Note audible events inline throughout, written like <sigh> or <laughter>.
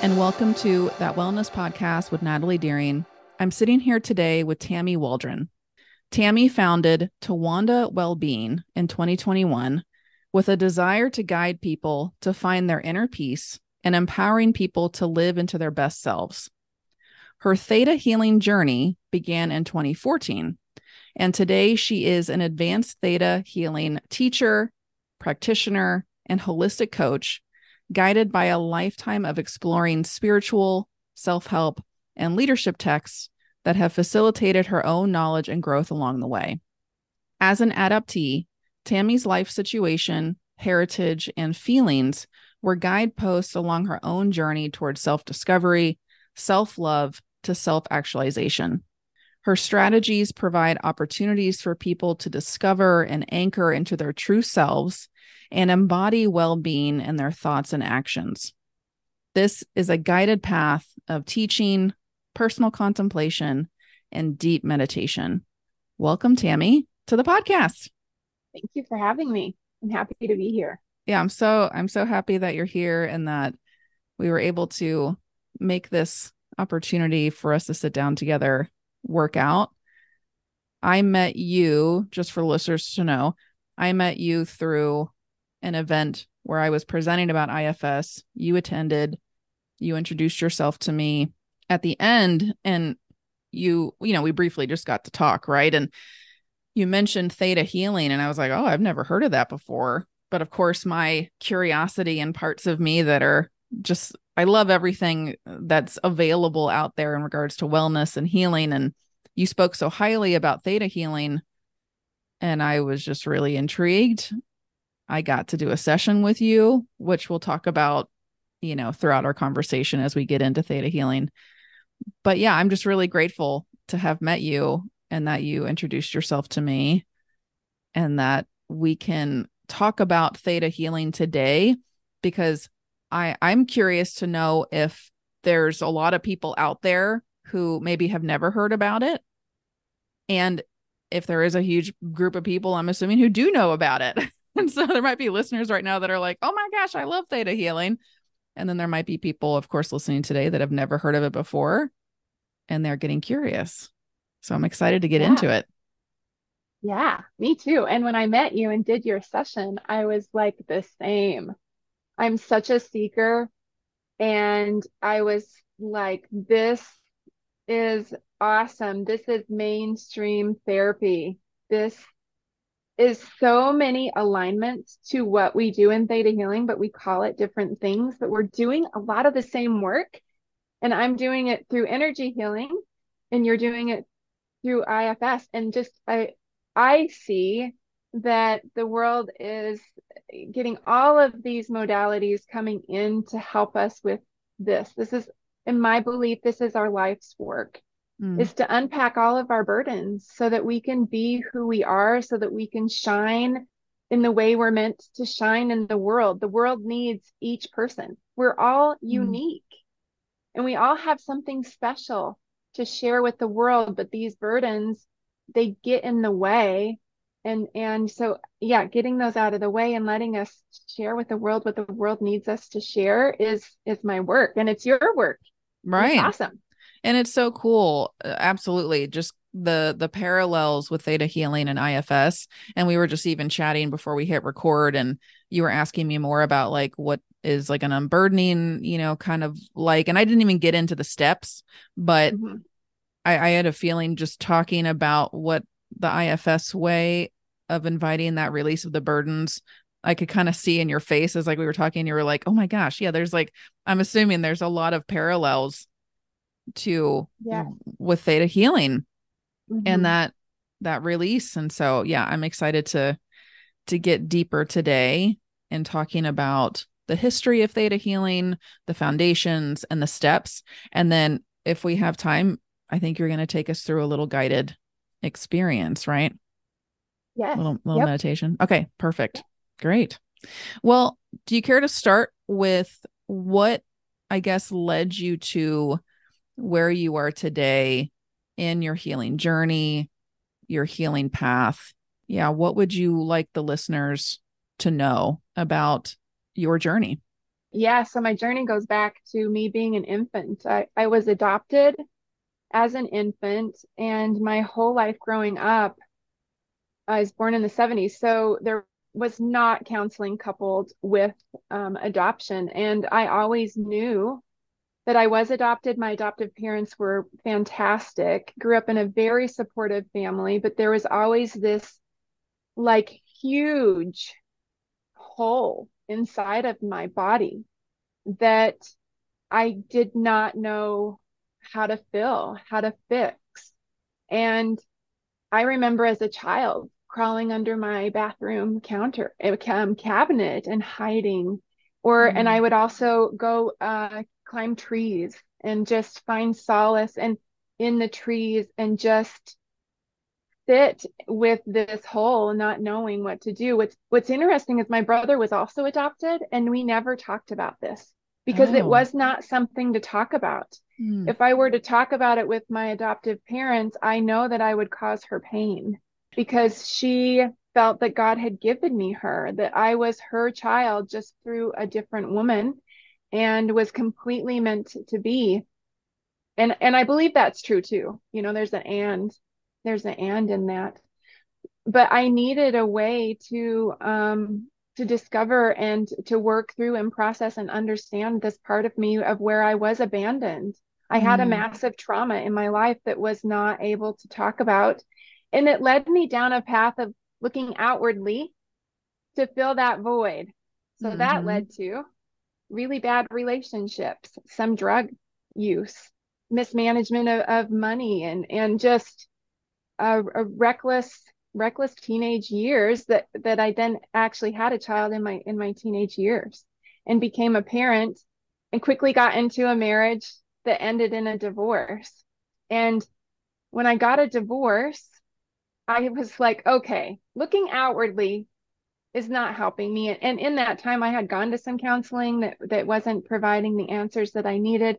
and welcome to That Wellness Podcast with Natalie Deering. I'm sitting here today with Tammy Waldron. Tammy founded Towanda Wellbeing in 2021 with a desire to guide people to find their inner peace and empowering people to live into their best selves. Her theta healing journey began in 2014, and today she is an advanced theta healing teacher, practitioner, and holistic coach, guided by a lifetime of exploring spiritual, self help, and leadership texts that have facilitated her own knowledge and growth along the way. As an adoptee, Tammy's life situation, heritage, and feelings were guideposts along her own journey towards self discovery, self love to self actualization. Her strategies provide opportunities for people to discover and anchor into their true selves and embody well being in their thoughts and actions. This is a guided path of teaching, personal contemplation, and deep meditation. Welcome, Tammy, to the podcast. Thank you for having me. I'm happy to be here. Yeah, I'm so I'm so happy that you're here and that we were able to make this opportunity for us to sit down together, work out. I met you, just for listeners to know, I met you through an event where I was presenting about IFS. You attended, you introduced yourself to me at the end, and you, you know, we briefly just got to talk, right? And you mentioned theta healing, and I was like, oh, I've never heard of that before. But of course, my curiosity and parts of me that are just, I love everything that's available out there in regards to wellness and healing. And you spoke so highly about theta healing. And I was just really intrigued. I got to do a session with you, which we'll talk about, you know, throughout our conversation as we get into theta healing. But yeah, I'm just really grateful to have met you and that you introduced yourself to me and that we can talk about theta healing today because I I'm curious to know if there's a lot of people out there who maybe have never heard about it and if there is a huge group of people I'm assuming who do know about it. <laughs> <laughs> And so there might be listeners right now that are like, oh my gosh, I love theta healing. And then there might be people, of course, listening today that have never heard of it before and they're getting curious. So I'm excited to get yeah. into it. Yeah, me too. And when I met you and did your session, I was like the same. I'm such a seeker. And I was like, this is awesome. This is mainstream therapy. This is so many alignments to what we do in theta healing, but we call it different things, but we're doing a lot of the same work. And I'm doing it through energy healing and you're doing it through IFS. And just I I see that the world is getting all of these modalities coming in to help us with this. This is in my belief, this is our life's work mm. is to unpack all of our burdens so that we can be who we are, so that we can shine in the way we're meant to shine in the world. The world needs each person. We're all mm. unique and we all have something special to share with the world, but these burdens, they get in the way. And and so yeah, getting those out of the way and letting us share with the world what the world needs us to share is is my work and it's your work. Right. It's awesome and it's so cool uh, absolutely just the the parallels with theta healing and ifs and we were just even chatting before we hit record and you were asking me more about like what is like an unburdening you know kind of like and i didn't even get into the steps but mm-hmm. I, I had a feeling just talking about what the ifs way of inviting that release of the burdens I could kind of see in your face as like we were talking, you were like, oh my gosh, yeah, there's like, I'm assuming there's a lot of parallels to yeah. with theta healing mm-hmm. and that that release. And so yeah i'm excited to to get deeper today in talking about the history of theta healing the foundations and the steps. And then if we have time i think you're going to take us through a little guided experience right? Yeah little, little yep. meditation. Okay perfect. Great. Well do you care to start with what i guess led you to where you are today in your healing journey, your healing path. Yeah, what would you like the listeners to know about your journey? yeah, so my journey goes back to me being an infant. I, I was adopted as an infant, and my whole life growing up, I was born in the 70s. So there was not counseling coupled with um, adoption. And I always knew that I was adopted. My adoptive parents were fantastic, grew up in a very supportive family, but there was always this like huge hole inside of my body that I did not know how to fill, how to fix. And I remember as a child crawling under my bathroom counter um, cabinet and hiding or mm. and i would also go uh, climb trees and just find solace and in the trees and just sit with this hole not knowing what to do what's what's interesting is my brother was also adopted and we never talked about this because oh. it was not something to talk about mm. if i were to talk about it with my adoptive parents i know that i would cause her pain because she felt that God had given me her, that I was her child just through a different woman and was completely meant to be. And and I believe that's true too. You know, there's an and there's an and in that. But I needed a way to um to discover and to work through and process and understand this part of me of where I was abandoned. I had a mm. massive trauma in my life that was not able to talk about and it led me down a path of looking outwardly to fill that void. So mm-hmm. that led to really bad relationships, some drug use, mismanagement of, of money, and and just a, a, reckless reckless teenage years that that I then actually had a child in my in my teenage years and became a parent and quickly got into a marriage that ended in a divorce. And when I got a divorce, I was like, okay, looking outwardly is not helping me. And in that time, I had gone to some counseling that, that wasn't providing the answers that I needed.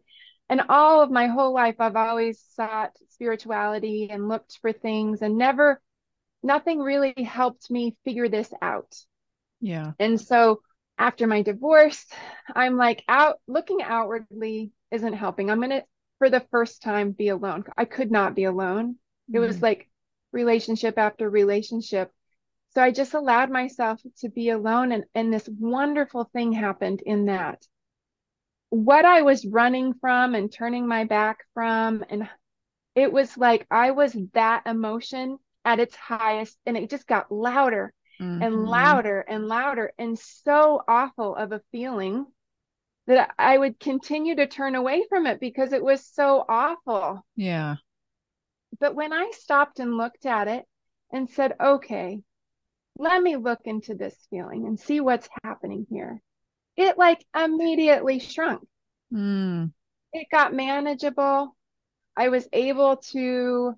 And all of my whole life, I've always sought spirituality and looked for things and never, nothing really helped me figure this out. Yeah. And so after my divorce, I'm like, out looking outwardly isn't helping. I'm going to, for the first time, be alone. I could not be alone. Mm-hmm. It was mm-hmm. like relationship after relationship. So I just allowed myself to be alone and, and this wonderful thing happened in that. What I was running from and turning my back from, and it was like I was that emotion at its highest, and it just got louder mm-hmm. and louder and louder, and so awful of a feeling that I would continue to turn away from it because it was so awful. Yeah. But when I stopped and looked at it and said, okay, let me look into this feeling and see what's happening here, it like immediately shrunk. Mm. It got manageable. I was able to,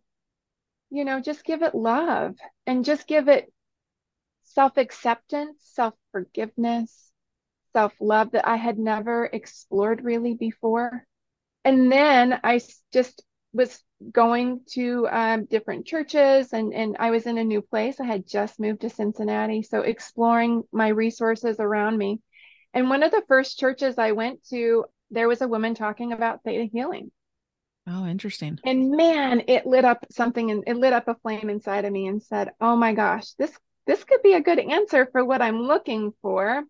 you know, just give it love and just give it self acceptance, self forgiveness, self love that I had never explored really before. And then I just was going to um, different churches and and I was in a new place. I had just moved to Cincinnati, so exploring my resources around me. And one of the first churches I went to, there was a woman talking about theta healing. Oh, interesting. And man, it lit up something and it lit up a flame inside of me and said, "Oh my gosh, this this could be a good answer for what I'm looking for."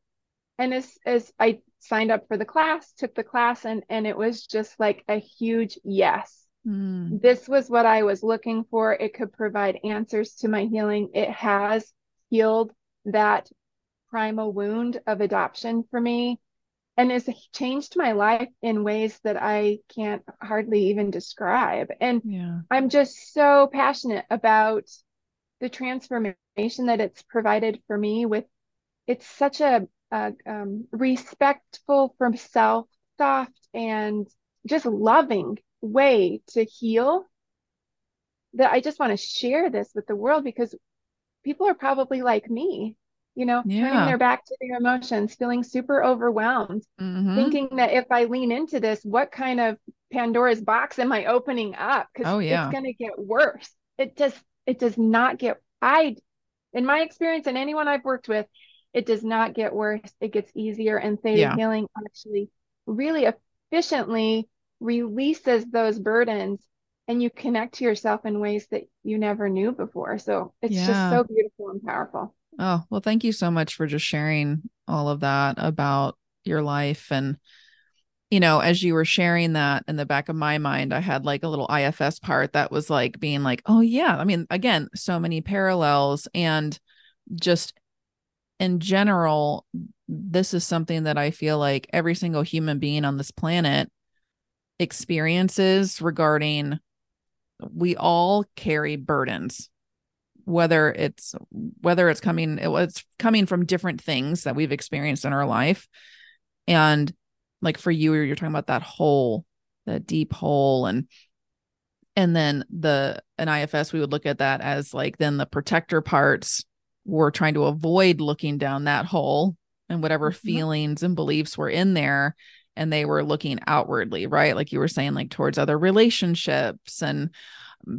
And as as I signed up for the class, took the class and and it was just like a huge yes Mm. This was what I was looking for. It could provide answers to my healing. It has healed that primal wound of adoption for me and has changed my life in ways that I can't hardly even describe. And yeah. I'm just so passionate about the transformation that it's provided for me with it's such a, a um, respectful from self soft and just loving way to heal that I just want to share this with the world because people are probably like me, you know, yeah. turning their back to their emotions, feeling super overwhelmed, mm-hmm. thinking that if I lean into this, what kind of Pandora's box am I opening up? Because oh, yeah. it's going to get worse. It does. It does not get. I, in my experience, and anyone I've worked with, it does not get worse. It gets easier. And theta Yeah. healing actually really efficiently releases those burdens and you connect to yourself in ways that you never knew before. So it's just so beautiful and powerful. Oh, well, thank you so much for just sharing all of that about your life. And, you know, as you were sharing that in the back of my mind, I had like a little IFS part that was like being like, oh, yeah. I mean, again, so many parallels. And just in general, this is something that I feel like every single human being on this planet experiences regarding we all carry burdens whether it's whether it's coming it's coming from different things that we've experienced in our life. And like for you you're talking about that hole that deep hole. And and then the an ifs we would look at that as like then the protector parts were trying to avoid looking down that hole and whatever Mhm. feelings and beliefs were in there and they were looking outwardly right? Like you were saying like towards other relationships and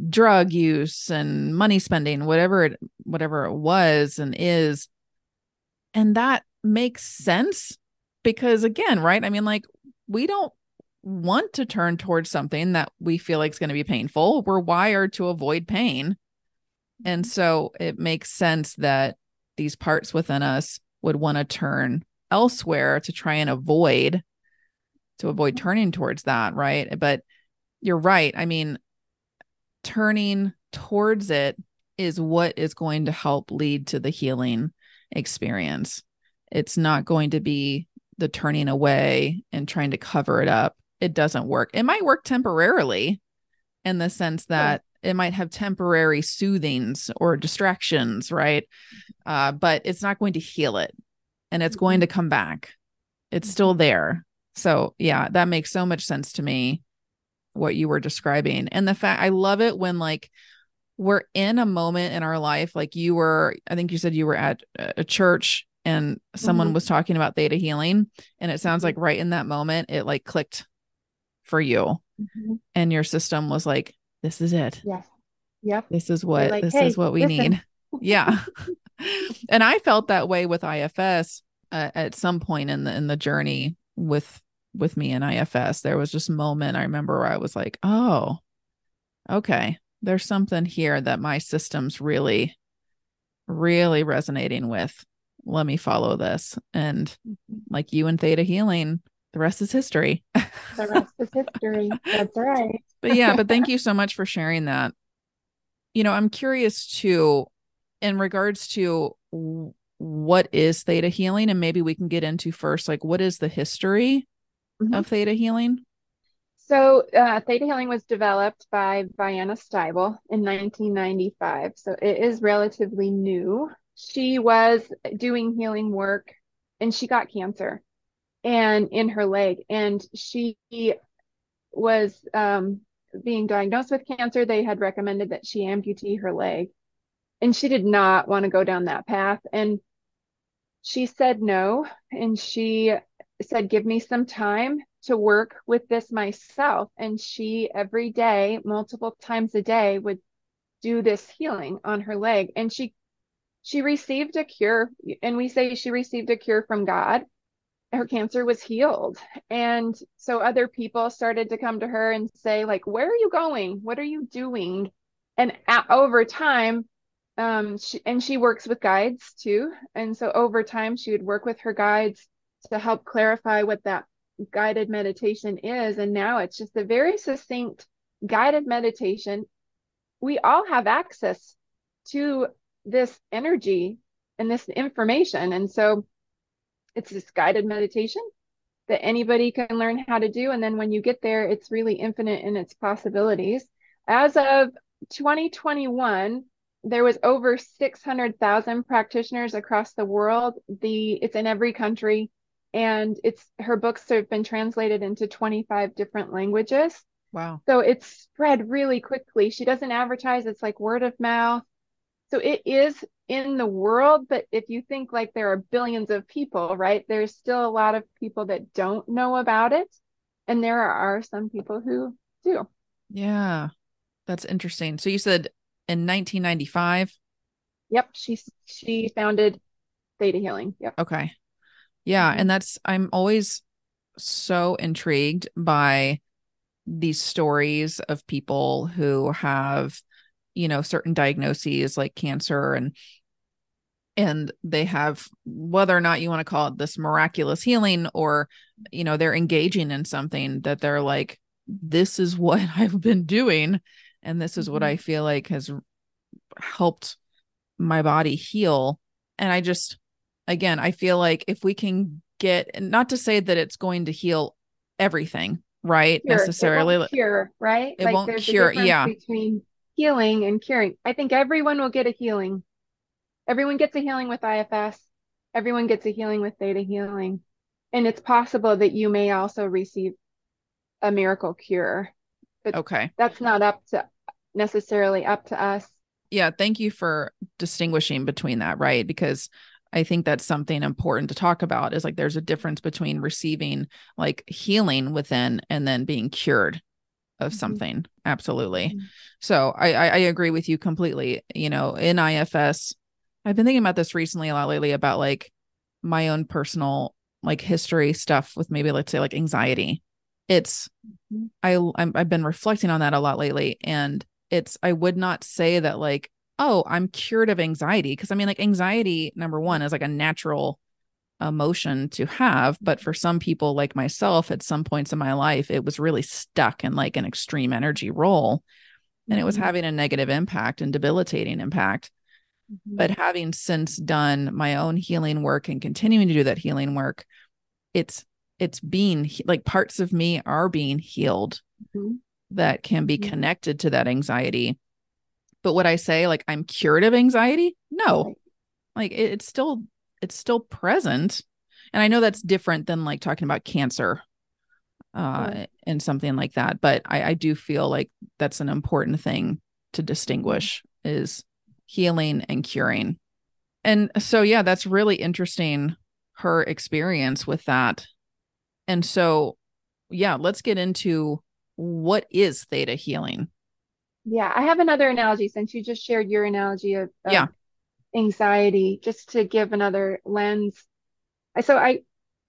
drug use and money spending whatever it whatever it was and is. And that makes sense because again right? I mean like we don't want to turn towards something that we feel like is going to be painful. We're wired to avoid pain. And mm-hmm. so it makes sense that these parts within us would want to turn elsewhere to try and avoid to avoid turning towards that right but you're right i mean turning towards it is what is going to help lead to the healing experience. It's not going to be the turning away and trying to cover it up. It doesn't work. It might work temporarily in the sense that it might have temporary soothings or distractions, right? Uh, but it's not going to heal it and it's going to come back. It's still there. So, yeah, that makes so much sense to me what you were describing. And the fact I love it when like we're in a moment in our life like you were I think you said you were at a church and someone Mhm. was talking about theta healing and it sounds like right in that moment it like clicked for you Mhm. and your system was like this is it. Yes. Yep. This is what like, this "Hey, is what we listen." need. <laughs> Yeah. and I felt that way with IFS uh, at some point in the in the journey with with me in IFS. There was just a moment I remember where I was like, "Oh, okay, there's something here that my system's really really resonating with. Let me follow this." And Mhm. like you and Theta Healing, the rest is history. The rest is history. <laughs> That's right. but yeah, but thank you so much for sharing that. You know, I'm curious too, in regards to what is theta healing, and maybe we can get into first, like, what is the history Mhm. of theta healing? So, uh, Theta Healing was developed by Vianna Stibal in 1995. So, it is relatively new. She was doing healing work and she got cancer and in her leg. And she was um, being diagnosed with cancer. They had recommended that she amputee her leg. And she did not want to go down that path. And she said no. And she said, Give me some time to work with this myself. And she, every day, multiple times a day, would do this healing on her leg. And she, she received a cure. And we say she received a cure from God. Her cancer was healed. And so other people started to come to her and say, like, where are you going? What are you doing? And a over time, um, she, and she works with guides too. And so over time, she would work with her guides to help clarify what that guided meditation is. And now it's just a very succinct guided meditation. We all have access to this energy and this information. And so it's this guided meditation that anybody can learn how to do. And then when you get there, it's really infinite in its possibilities. As of 2021, there was over 600,000 practitioners across the world. The it's in every country and it's her books have been translated into 25 different languages. Wow. So it's spread really quickly. She doesn't advertise, it's like word of mouth. So it is in the world, but if you think like there are billions of people, right, there's still a lot of people that don't know about it. And there are some people who do. Yeah. That's interesting. So you said in 1995. Yep, she she founded theta healing. Yep. Okay. Yeah. And that's, I'm always so intrigued by these stories of people who have, you know, certain diagnoses like cancer and, and they have whether or not you want to call it this miraculous healing or you know they're engaging in something that they're like this is <laughs> what i've been doing and this is what Mhm. i feel like has helped my body heal and i just again i feel like if we can get, not to say that it's going to heal everything right Cure. necessarily It cure, right? It like won't cure, yeah. between healing and curing. I think everyone will get a healing. Everyone gets a healing with IFS. Everyone gets a healing with theta healing. And it's possible that you may also receive a miracle cure. okay That's not up to necessarily up to us. yeah thank you for distinguishing between that right because i think that's something important to talk about is like there's a difference between receiving like healing within and then being cured of Mhm. something absolutely Mhm. so I, I i agree with you completely you know in ifs i've been thinking about this recently a lot lately about like my own personal like history stuff with maybe let's say like anxiety it's Mhm. I I'm, I've been reflecting on that a lot lately, and it's I would not say that like oh I'm cured of anxiety because I mean like anxiety number one is like a natural emotion to have, but for some people like myself at some points in my life it was really stuck in like an extreme energy role, and it was Mhm. having a negative impact and debilitating impact. Mhm. But having since done my own healing work and continuing to do that healing work, it's it's being like parts of me are being healed Mhm. that can be connected to that anxiety. But would I say like I'm cured of anxiety? No. Like it, it's still it's still present. And I know that's different than like talking about cancer uh Sure. and something like that. But I, I do feel like that's an important thing to distinguish is healing and curing. And so yeah, that's really interesting her experience with that. And so yeah, let's get into what is theta healing. Yeah, I have another analogy since you just shared your analogy of, of Yeah. anxiety, just to give another lens. I- So I,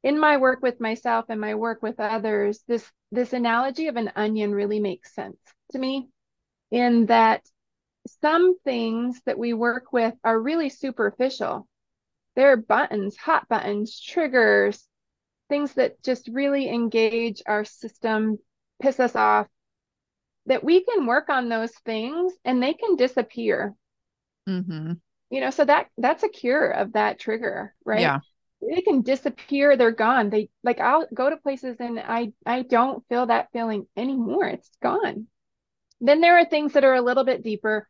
in my work with myself and my work with others, this this analogy of an onion really makes sense to me in that some things that we work with are really superficial. They're buttons, hot buttons, triggers, things that just really engage our system, piss us off, that we can work on those things and they can disappear. Mm-hmm. You know, so that that's a cure of that trigger, right? Yeah. They can disappear, they're gone. They like I'll go to places and I I don't feel that feeling anymore. It's gone. Then there are things that are a little bit deeper.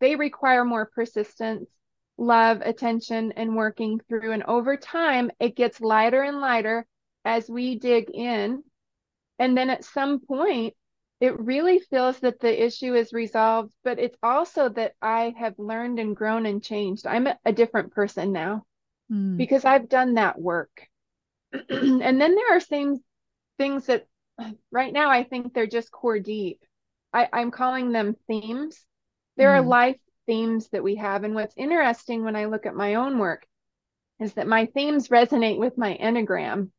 They require more persistence, love, attention, and working through. And over time, it gets lighter and lighter as we dig in. And then at some point, it really feels that the issue is resolved, but it's also that I have learned and grown and changed. I'm a, a different person now Mm. because I've done that work. <clears throat> and then there are things things that right now I think they're just core deep. I, I'm calling them themes. There are Mm. life themes that we have. And what's interesting when I look at my own work is that my themes resonate with my Enneagram.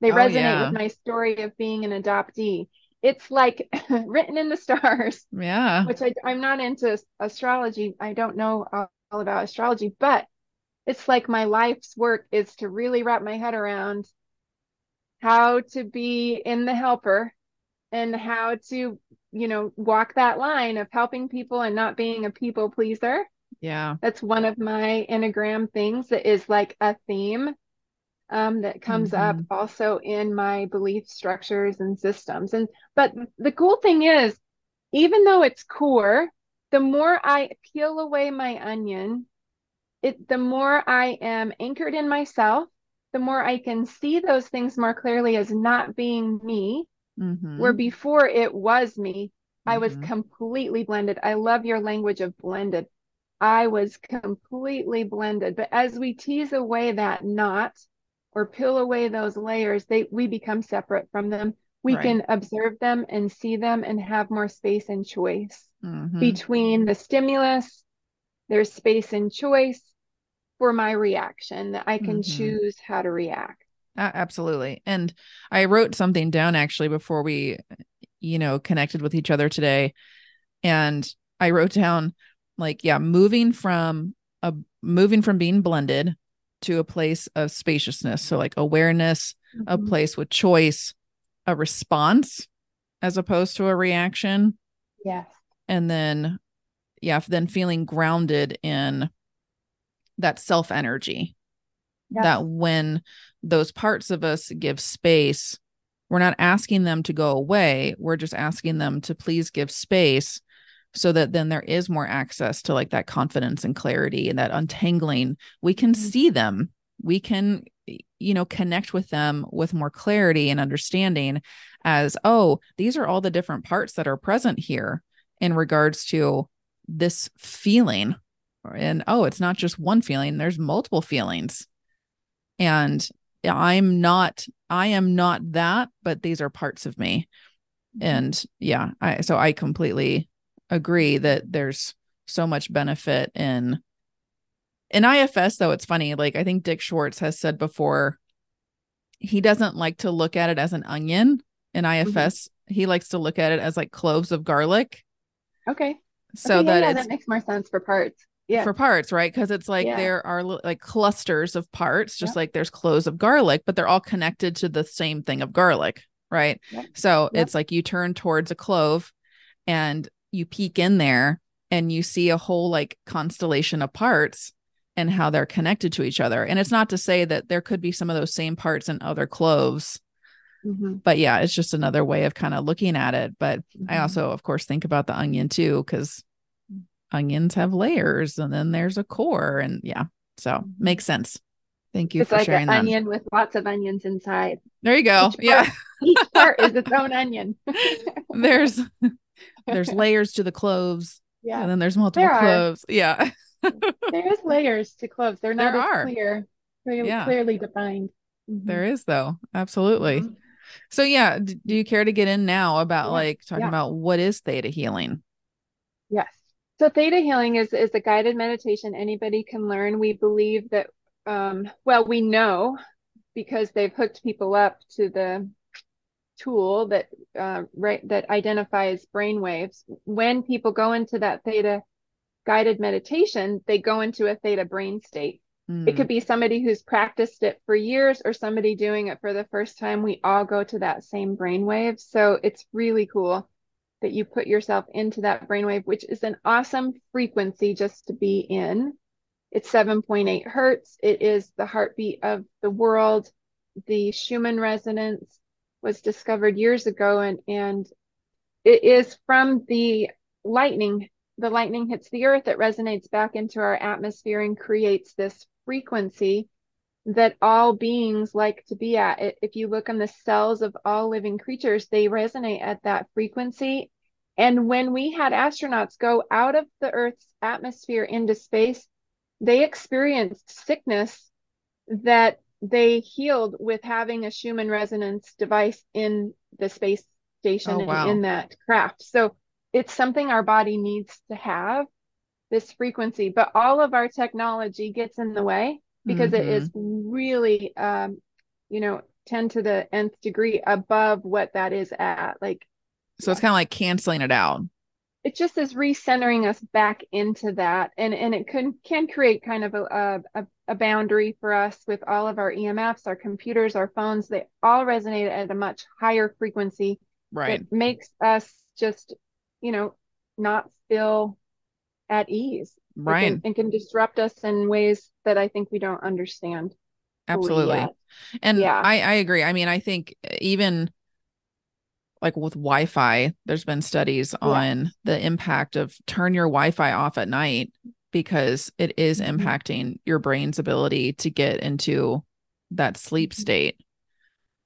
They Oh, resonate yeah. with my story of being an adoptee. It's like <laughs> written in the stars, Yeah. which I, I'm not into astrology. I don't know all, all about astrology, but it's like my life's work is to really wrap my head around how to be in the helper and how to, you know, walk that line of helping people and not being a people pleaser. Yeah. That's one of my Enneagram things that is like a theme um, that comes up Mhm. also in my belief structures and systems. And but the cool thing is, even though it's core, the more I peel away my onion, it the more I am anchored in myself, the more I can see those things more clearly as not being me, Mhm. where before it was me, I was Mhm. completely blended. I love your language of blended. I was completely blended. But as we tease away that knot or peel away those layers, they we become separate from them. We Right. can observe them and see them and have more space and choice Mhm. between the stimulus. There's space and choice for my reaction, that I can Mhm. choose how to react. A- absolutely. And I wrote something down actually before we, you know, connected with each other today. And I wrote down like, yeah, moving from a moving from being blended to a place of spaciousness. So like awareness, a Mhm. place with choice, a response as opposed to a reaction. Yes. And then, yeah, then feeling grounded in that self energy Yes. that when those parts of us give space, we're not asking them to go away. We're just asking them to please give space so that then there is more access to like that confidence and clarity and that untangling. We can Mhm. see them. We can, you know, connect with them with more clarity and understanding as, oh, these are all the different parts that are present here in regards to this feeling. And oh, it's not just one feeling, there's multiple feelings and i'm not i am not that but these are parts of me Mhm. and yeah i so i completely agree that there's so much benefit in in ifs though it's funny like i think dick schwartz has said before he doesn't like to look at it as an onion in mm-hmm. ifs he likes to look at it as like cloves of garlic Okay. so okay, that yeah, that makes more sense for parts. Yeah. for parts, right? Because it's like Yeah. there are like clusters of parts, just Yep. like there's cloves of garlic, but they're all connected to the same thing of garlic, right? Yep. So Yep. it's like you turn towards a clove and you peek in there and you see a whole like constellation of parts and how they're connected to each other. And it's not to say that there could be some of those same parts in other cloves, Mhm. but yeah, it's just another way of kind of looking at it. But I Mhm. also, of course, think about the onion too, because onions have layers and then there's a core. And yeah, so Mhm. makes sense. Thank you it's for like sharing an that. onion with lots of onions inside. There you go. Each Yeah. part- Each part is its <laughs> own onion. there's there's <laughs> layers to the cloves yeah. and then there's multiple There are. cloves. Yeah. <laughs> There is layers to cloves. They're not There are. clear, clearly, Yeah. clearly defined. Mhm. There is though. Absolutely. Mhm. So yeah, do you care to get in now about Yeah, like talking yeah. about what is theta healing? Yes. So theta healing is is a guided meditation anybody can learn. We believe that um well, we know because they've hooked people up to the tool that uh right that identifies brain waves. When people go into that theta guided meditation, they go into a theta brain state. It Mm, could be somebody who's practiced it for years or somebody doing it for the first time. We all go to that same brainwave. So it's really cool that you put yourself into that brainwave, which is an awesome frequency just to be in. It's 7.8 hertz. It is the heartbeat of the world. The Schumann resonance was discovered years ago and, and it is from the lightning. The lightning hits the earth, it resonates back into our atmosphere and creates this frequency that all beings like to be at. I- If you look on the cells of all living creatures, they resonate at that frequency. And when we had astronauts go out of the Earth's atmosphere into space, they experienced sickness that they healed with having a Schumann resonance device in the space station Oh, and wow. in that craft. So it's something our body needs to have this frequency, but all of our technology gets in the way because it is really, um, you know, 10 to the nth degree above what that is at. Like So it's kind of like canceling it out. It just is recentering us back into that and and it can can create kind of a, a a boundary for us with all of our EMFs, our computers, our phones. They all resonate at a much higher frequency Right. it makes us just, you know, not feel at ease. Right. can, it can disrupt us in ways that I think we don't understand. Absolutely. And Yeah. I, I agree. I mean, I think even like with Wi Fi, there's been studies on the impact of turn your Wi Fi off at night because it is Mhm. impacting your brain's ability to get into that sleep Mhm. state.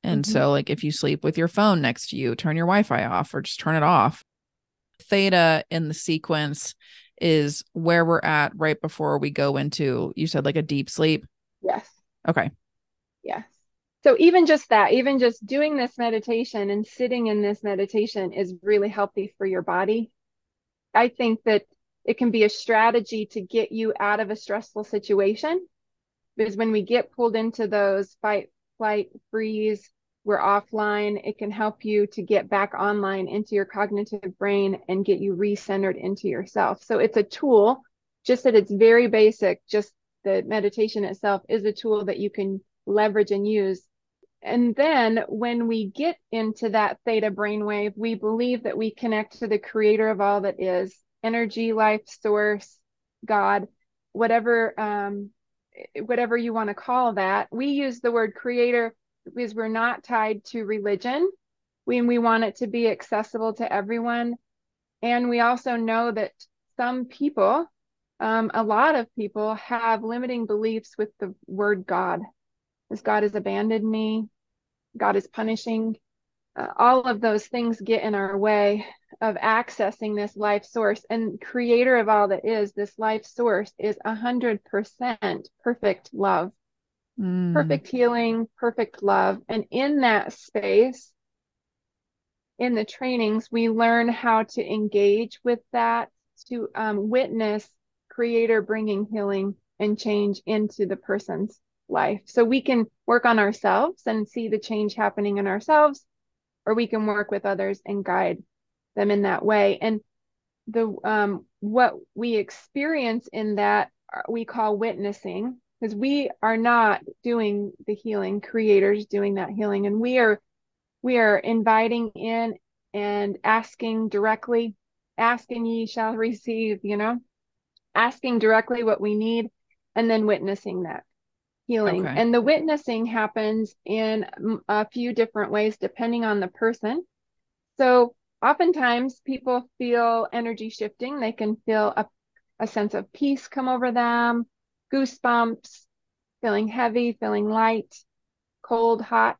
And Mhm. so, like, if you sleep with your phone next to you, turn your Wi Fi off or just turn it off. Theta in the sequence is where we're at right before we go into, you said like a deep sleep. Yes. Okay. Yes. So even just that, even just doing this meditation and sitting in this meditation is really healthy for your body. I think that it can be a strategy to get you out of a stressful situation because when we get pulled into those fight, flight, freeze, we're offline. It can help you to get back online into your cognitive brain and get you recentered into yourself. So it's a tool, just that it's very basic, just the meditation itself is a tool that you can leverage and use. And then when we get into that theta brainwave, we believe that we connect to the creator of all that is energy, life source, God, whatever um, whatever you want to call that. We use the word creator because we're not tied to religion. We, we want it to be accessible to everyone. And we also know that some people, um, a lot of people, have limiting beliefs with the word God, as God has abandoned me, God is punishing. Uh, all of those things get in our way of accessing this life source. And creator of all that is, this life source is a hundred percent perfect love mm. perfect healing, perfect love. And in that space, in the trainings, we learn how to engage with that, to um, witness Creator bringing healing and change into the person's life. So we can work on ourselves and see the change happening in ourselves, or we can work with others and guide them in that way. And the um, what we experience in that uh, we call witnessing because we are not doing the healing creators doing that healing and we are we are inviting in and asking directly asking ye shall <laughs> receive you know asking directly what we need and then witnessing that healing okay. and the witnessing happens in a few different ways depending on the person so oftentimes people feel energy shifting they can feel a, a sense of peace come over them goosebumps, feeling heavy, feeling light, cold, hot.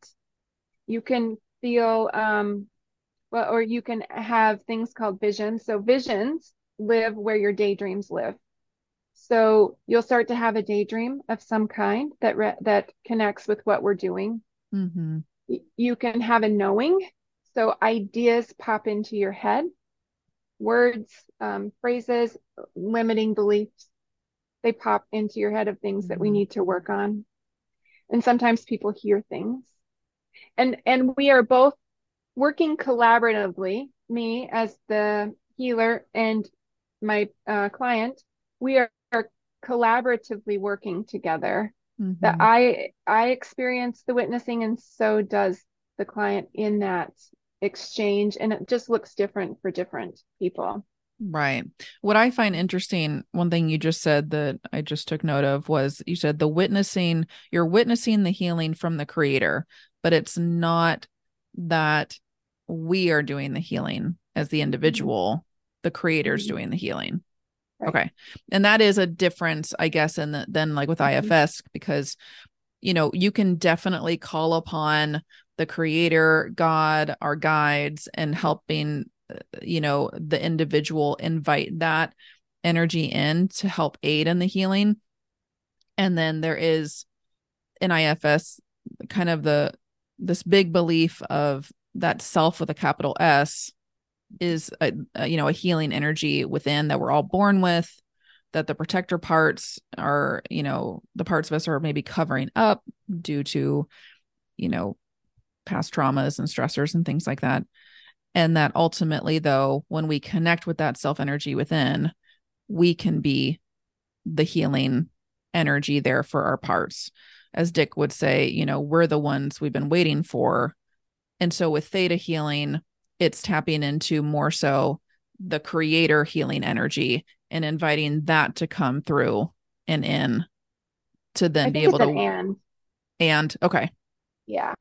You can feel, um, well, or you can have things called visions. So visions live where your daydreams live. So you'll start to have a daydream of some kind that re- that connects with what we're doing. Mm-hmm. You can have a knowing. So ideas pop into your head, words, um, phrases, limiting beliefs they pop into your head of things that we mm-hmm. need to work on and sometimes people hear things and and we are both working collaboratively me as the healer and my uh, client we are, collaboratively working together mm-hmm. that i i experience the witnessing and so does the client in that exchange and it just looks different for different people Right. What I find interesting, one thing you just said that I just took note of was you said the witnessing, you're witnessing the healing from the creator, but it's not that we are doing the healing as the mm-hmm. individual, the creator's mm-hmm. doing the healing. Right. Okay. And that is a difference, I guess, in the then like with mm-hmm. IFS, because you know, you can definitely call upon the creator, God, our guides, and helping you know the individual invite that energy in to help aid in the healing and then there is in ifs kind of the this big belief of that self with a capital s is a, a, you know a healing energy within that we're all born with that the protector parts are you know the parts of us are maybe covering up due to you know past traumas and stressors and things like that. And that ultimately though when we connect with that self energy within we can be the healing energy there for our parts. As dick would say you know we're the ones we've been waiting for. And so with theta healing it's tapping into more so the creator healing energy and inviting that to come through and in to then be able to and. and okay. Yeah.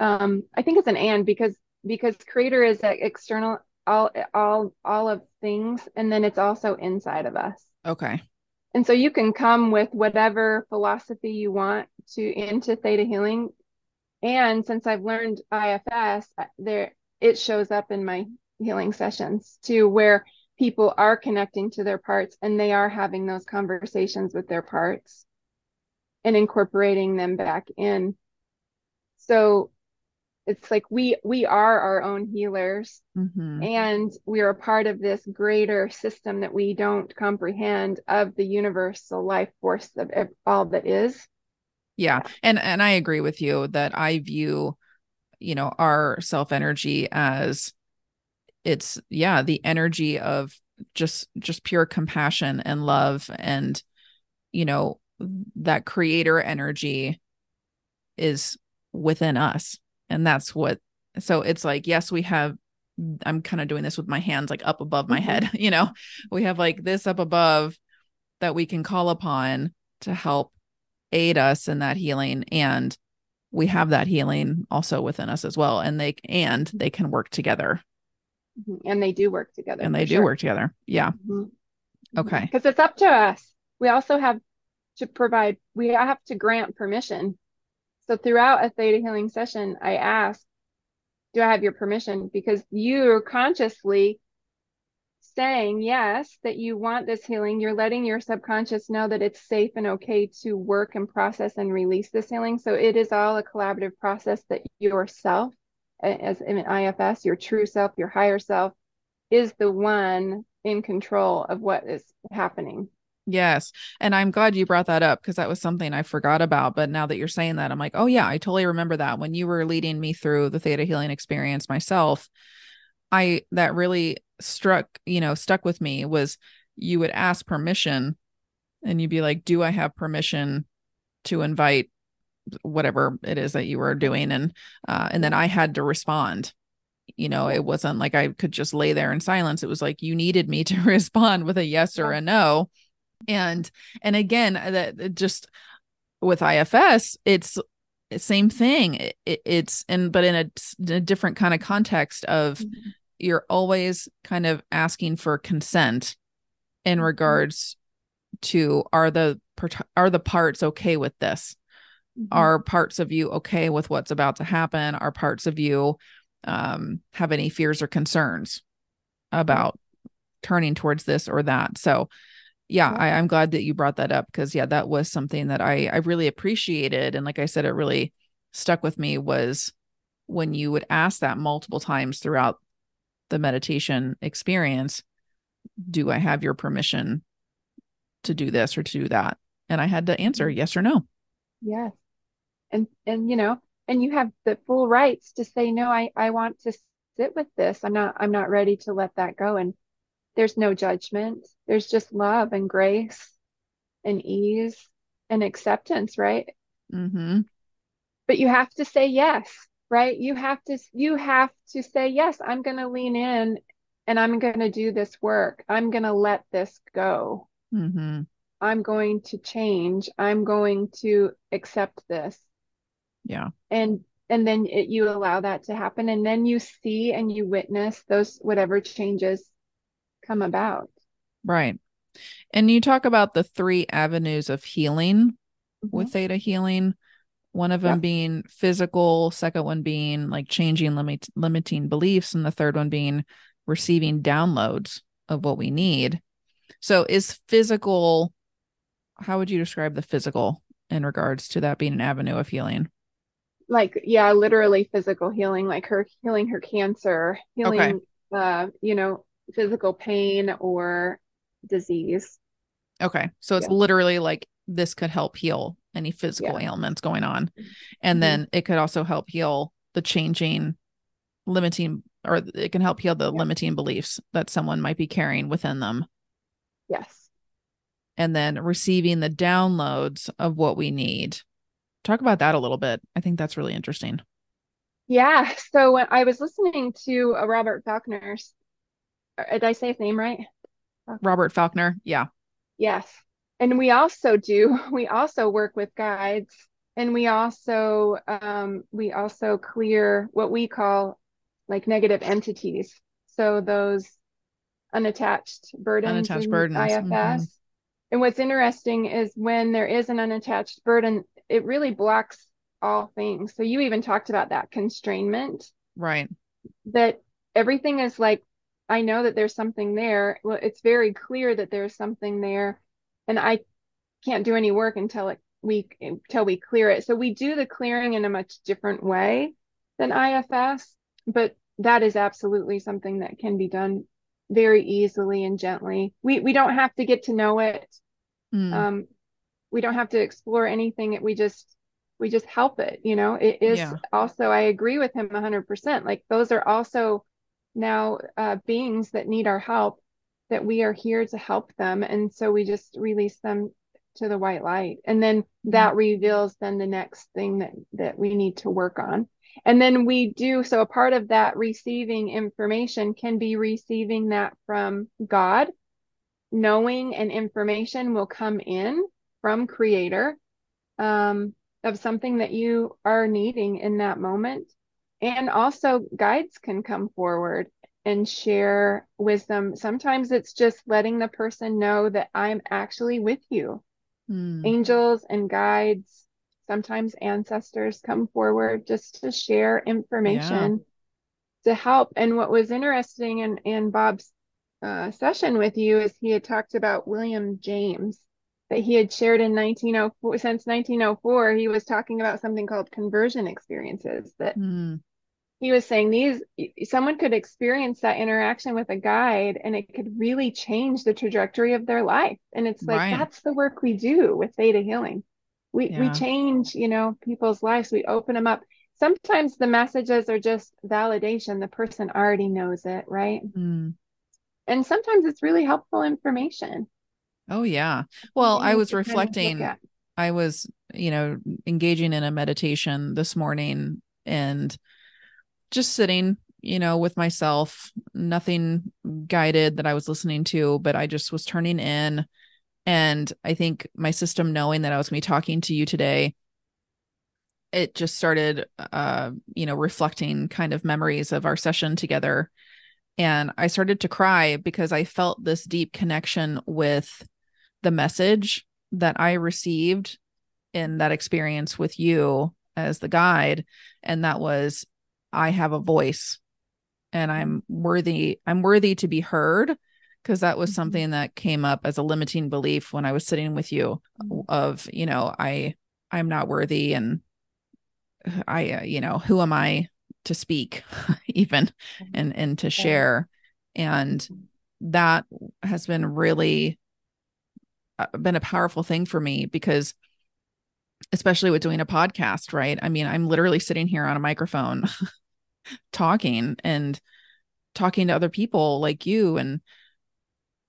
Um i think it's an and because because creator is external all all all of things and then it's also inside of us. Okay. And so you can come with whatever philosophy you want to into theta healing. And since i've learned ifs there it shows up in my healing sessions too where people are connecting to their parts and they are having those conversations with their parts and incorporating them back in so it's like we we are our own healers mm-hmm. and we are a part of this greater system that we don't comprehend of the universal life force of all that is Yeah. yeah. And and I agree with you that I view, you know, our self energy as it's yeah, the energy of just just pure compassion and love and you know, that creator energy is within us. And that's what so it's like yes, we have I'm kind of doing this with my hands like up above my mm-hmm. head, <laughs> you know. We have like this up above that we can call upon to help aid us in that healing and we have that healing also within us as well and they and they can work together mm-hmm. and they do work together and they do sure. work together yeah mm-hmm. mm-hmm. okay because it's up to us we also have to provide we have to grant permission so throughout a theta healing session i ask do i have your permission because you consciously saying yes that you want this healing you're letting your subconscious know that it's safe and okay to work and process and release this healing so it is all a collaborative process that yourself as in ifs your true self your higher self is the one in control of what is happening Yes. And I'm glad you brought that up because that was something I forgot about. But now that you're saying that, I'm like, oh, yeah, I totally remember that when you were leading me through the theta healing experience myself. I that really struck, you know, stuck with me was you would ask permission and you'd be like, Do I have permission to invite whatever it is that you were doing? And uh, and then I had to respond. You know, it wasn't like I could just lay there in silence. It was like you needed me to <laughs> respond with a yes or a no. And and again, that just with IFS, it's same thing. It, it's and but in a, a different kind of context of mm-hmm you're always kind of asking for consent in mm-hmm. regards to are the are the parts okay with this? Mm-hmm. are parts of you okay with what's about to happen? Are parts of you um, have any fears or concerns about turning towards this or that? So yeah, I, i'm glad that you brought that up because yeah that was something that i i really appreciated. And like i said it really stuck with me was when you would ask that multiple times throughout the meditation experience do i have your permission to do this or to do that? And i had to answer mm-hmm. yes or no. Yes. And and you know and you have the full rights to say no i i want to sit with this. I'm not i'm not ready to let that go. And there's no judgment. There's just love and grace and ease and acceptance right? Mm-hmm. but you have to say yes right? You have to you have to say yes i'm going to lean in and i'm going to do this work. I'm going to let this go. Mm-hmm. i'm going to change. I'm going to accept this. Yeah. And and then it, you allow that to happen and then you see and you witness those whatever changes come about. Right. And you talk about the three avenues of healing mm-hmm. with theta healing one of them yep. being physical second one being like changing limit limiting beliefs and the third one being receiving downloads of what we need so is physical how would you describe the physical in regards to that being an avenue of healing like yeah literally physical healing like her healing her cancer healing okay. uh you know physical pain or disease okay so it's yeah. literally like this could help heal any physical yeah. ailments going on. And mm-hmm. then it could also help heal the changing limiting or it can help heal the yeah. limiting beliefs that someone might be carrying within them. Yes. And then receiving the downloads of what we need. Talk about that a little bit. I think that's really interesting. Yeah. So when I was listening to a Robert Falconer's, uh, did I say his name right? Robert Falconer. Yeah. Yes and we also do <laughs> we also work with guides and we also um, we also clear what we call like negative entities. So those unattached burdens unattached burdens ifs mm-hmm. and what's interesting is when there is an unattached burden it really blocks all things. So you even talked about that constrainment. Right. That everything is like i know that there's something there. Well it's very clear that there's something there and I can't do any work until it, we until we clear it. So we do the clearing in a much different way than IFS, but that is absolutely something that can be done very easily and gently. We we don't have to get to know it. Mm. Um, we don't have to explore anything. We just we just help it you know it is Yeah. also i agree with him 100% like those are also now uh, beings that need our help that we are here to help them and so we just release them to the white light. And then that reveals then the next thing that that we need to work on. And then we do so a part of that receiving information can be receiving that from god. Knowing and information will come in from creator um, of something that you are needing in that moment. And also guides can come forward and share wisdom sometimes it's just letting the person know that i'm actually with you Mm. angels and guides sometimes ancestors come forward just to share information to help and what was interesting in, in bob's uh, session with you is he had talked about william james that he had shared in 1904 since 1904 he was talking about something called conversion experiences that Mm. He was saying these someone could experience that interaction with a guide and it could really change the trajectory of their life and it's like Right. that's the work we do with theta healing we we change you know people's lives we open them up sometimes the messages are just validation the person already knows it right Mm. and sometimes it's really helpful information Oh yeah. Well, we I was to kind of reflecting. I was, you know, engaging in a meditation this morning and just sitting, you know, with myself, nothing guided that I was listening to, but I just was turning in. And I think my system knowing that I was going to be talking to you today, it just started, uh, you know, reflecting kind of memories of our session together. And I started to cry because I felt this deep connection with the message that I received in that experience with you as the guide. And that was, I have a voice and I'm worthy, I'm worthy to be heard. Cause that was Mhm. something that came up as a limiting belief when I was sitting with you Mhm. of, you know, I, I'm not worthy and I, uh, you know, who am I to speak <laughs> even and, and to share. And that has been really uh, been a powerful thing for me because especially with doing a podcast, right? I mean, I'm literally sitting here on a microphone <laughs> talking and talking to other people like you and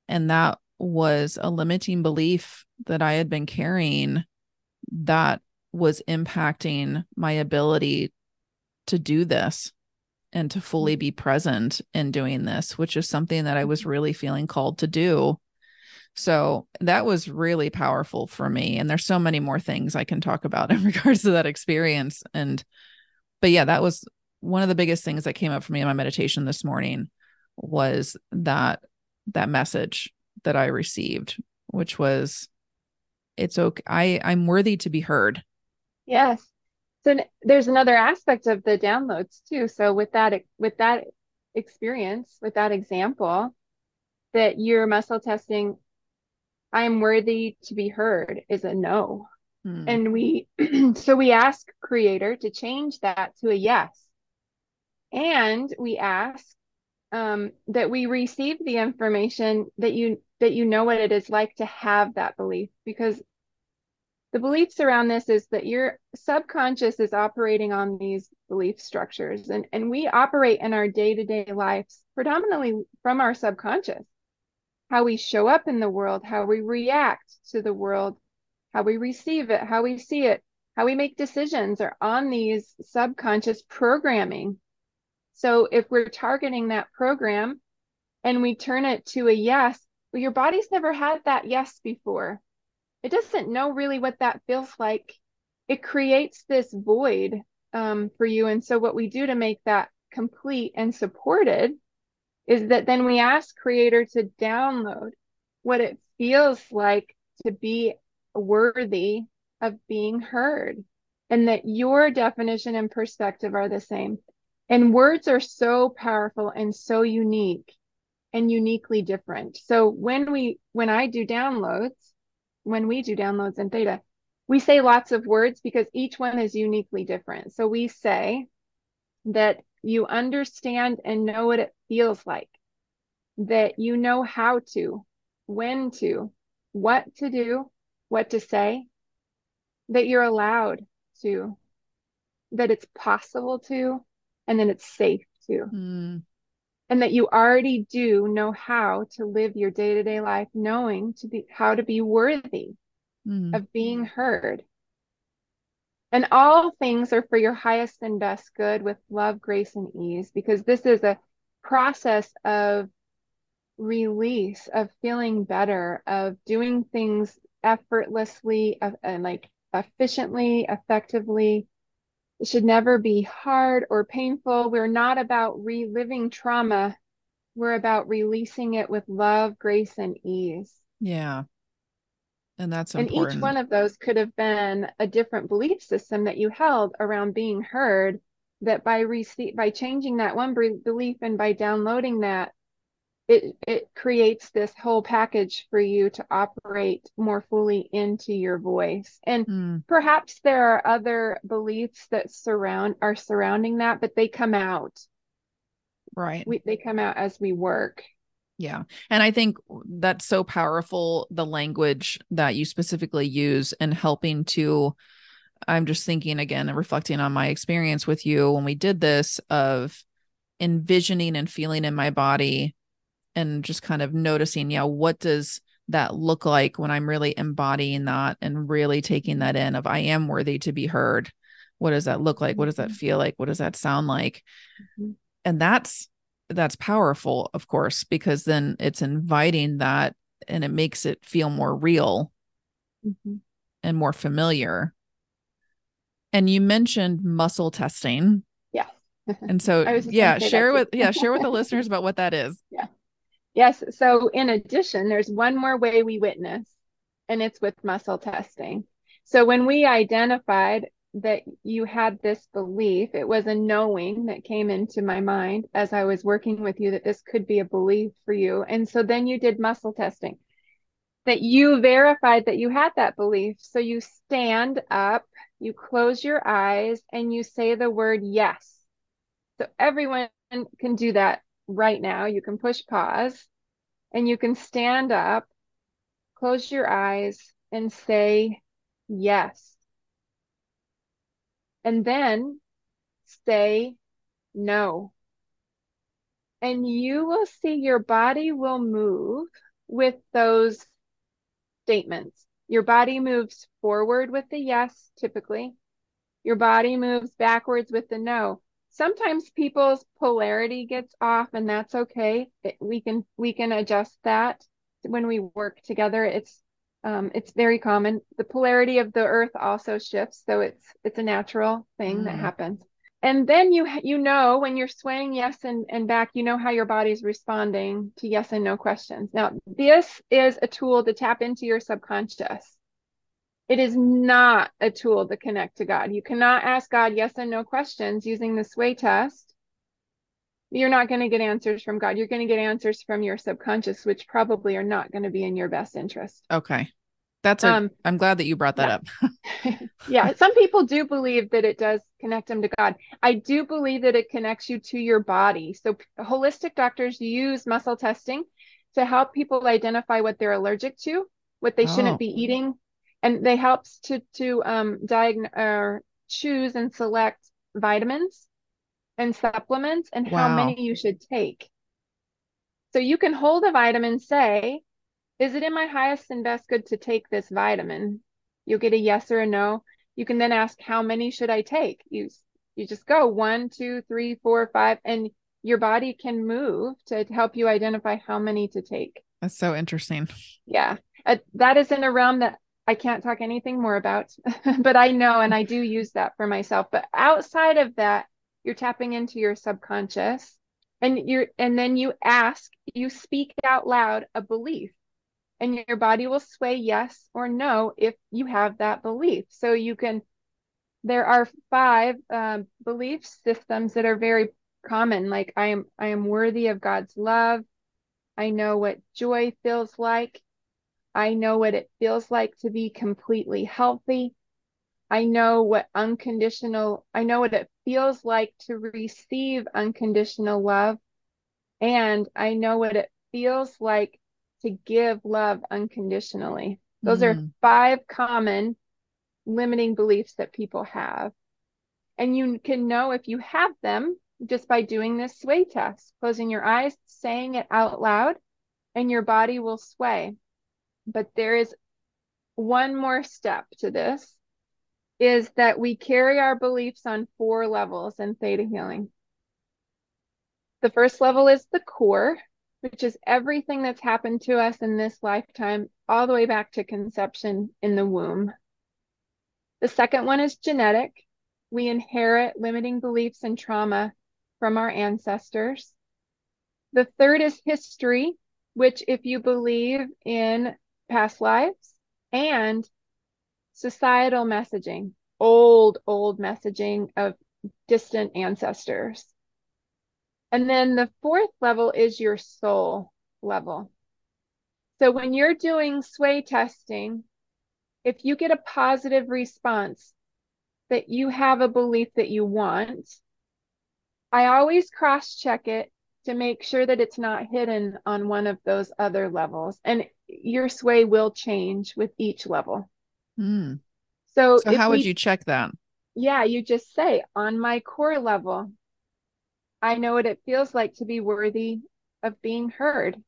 and that was a limiting belief that I had been carrying that was impacting my ability to do this and to fully be present in doing this, which is something that I was mm-hmm. really feeling called to do. So that was really powerful for me. And there's so many more things I can talk about <laughs> in regards to that experience. And, but yeah, that was one of the biggest things that came up for me in my meditation this morning was that, that message that I received, which was, it's okay. I, I'm worthy to be heard. Yes. So there's another aspect of the downloads too. So with that with that experience, with that example, that you're muscle testing, I am worthy to be heard is a no. Hmm. And we <clears throat> so we ask creator to change that to a yes. And we ask um, that we receive the information that you that you know what it is like to have that belief because the beliefs around this is that your subconscious is operating on these belief structures and, and we operate in our day-to-day lives predominantly from our subconscious. How we show up in the world how we react to the world how we receive it how we see it how we make decisions are on these subconscious programming so if we're targeting that program and we turn it to a yes well your body's never had that yes before it doesn't know really what that feels like. It creates this void um, for you. And so, what we do to make that complete and supported is that then we ask Creator to download what it feels like to be worthy of being heard, and that your definition and perspective are the same. And words are so powerful and so unique and uniquely different. So when we when I do downloads, when we do downloads in theta, we say lots of words because each one is uniquely different. So we say that you understand and know what it feels like, that you know how to, when to, what to do, what to say, that you're allowed to, that it's possible to, and then it's safe too. Mm. And that you already do know how to live your day to day life, knowing to be how to be worthy Mm. of being heard. And all things are for your highest and best good with love, grace, and ease, because this is a process of release, of feeling better, of doing things effortlessly and like efficiently, effectively. It should never be hard or painful. We're not about reliving trauma. We're about releasing it with love, grace, and ease. Yeah. And that's And each one of those could have been a different belief system that you held around being heard. That by rece- by changing that one belief and by downloading that, it it creates this whole package for you to operate more fully into your voice. And Mm. perhaps there are other beliefs that surround are surrounding that, but they come out. Right. We, they come out as we work. Yeah. And I think that's so powerful, the language that you specifically use in helping to. I'm just thinking again and reflecting on my experience with you when we did this of envisioning and feeling in my body and just kind of noticing, yeah, what does that look like when I'm really embodying that and really taking that in of I am worthy to be heard. What does that look like? What does that feel like? What does that sound like? Mhm. And that's that's powerful, of course, because then it's inviting that and it makes it feel more real Mhm. and more familiar. And you mentioned muscle testing. Yeah. <laughs> And so yeah, gonna say that share with yeah, share with the <laughs> listeners about what that is. Yes. So, in addition, there's one more way we witness, and it's with muscle testing. So, when we identified that you had this belief, it was a knowing that came into my mind as I was working with you that this could be a belief for you. And so then you did muscle testing, that you verified that you had that belief. So, you stand up, you close your eyes, and you say the word yes. So, everyone can do that right now. You can push pause and you can stand up, close your eyes, and say yes. And then say no. And you will see your body will move with those statements. Your body moves forward with the yes, typically. Your body moves backwards with the no sometimes people's polarity gets off and that's okay. It, we can we can adjust that when we work together. It's um, it's very common. The polarity of the earth also shifts so it's it's a natural thing that Mm. happens. And then you you know when you're swaying yes and, and back you know how your body's responding to yes and no questions. Now this is a tool to tap into your subconscious it is not a tool to connect to God. You cannot ask God yes and no questions using the sway test. You're not going to get answers from God. You're going to get answers from your subconscious, which probably are not going to be in your best interest. Okay. That's a Um, I'm glad that you brought that yeah. up. <laughs> <laughs> yeah, some people do believe that it does connect them to God. I do believe that it connects you to your body. So holistic doctors use muscle testing to help people identify what they're allergic to, what they Oh. shouldn't be eating, and they helps to to um diagnose or choose and select vitamins and supplements and how many you should take. So you can hold a vitamin, say, is it in my highest and best good to take this vitamin? You'll get a yes or a no. You can then ask, how many should I take? You you just go one, two, three, four, five, and your body can move to help you identify how many to take. That's so interesting. Yeah, uh, that is in a realm that I can't talk anything more about, <laughs> but I know and I do use that for myself. But outside of that, you're tapping into your subconscious and you're and then you ask, you speak out loud a belief and your body will sway yes or no if you have that belief. So you can there are five um, belief systems that are very common like I am I am worthy of God's love. I know what joy feels like. I know what it feels like to be completely healthy. I know what unconditional, I know what it feels like to receive unconditional love. And I know what it feels like to give love unconditionally. Those are Mm. five common limiting beliefs that people have. And you can know if you have them just by doing this sway test, closing your eyes, saying it out loud, and your body will sway. But there is one more step to this is that we carry our beliefs on four levels in theta healing. The first level is the core, which is everything that's happened to us in this lifetime, all the way back to conception in the womb. The second one is genetic. We inherit limiting beliefs and trauma from our ancestors. The third is history, which, if you believe in past lives and societal messaging, old, old messaging of distant ancestors. And then the fourth level is your soul level. So when you're doing sway testing, if you get a positive response that you have a belief that you want, I always cross check it to make sure that it's not hidden on one of those other levels. And your sway will change with each level. Mm. So, so how we, would you check that? Yeah, you just say on my core level, I know what it feels like to be worthy of being heard.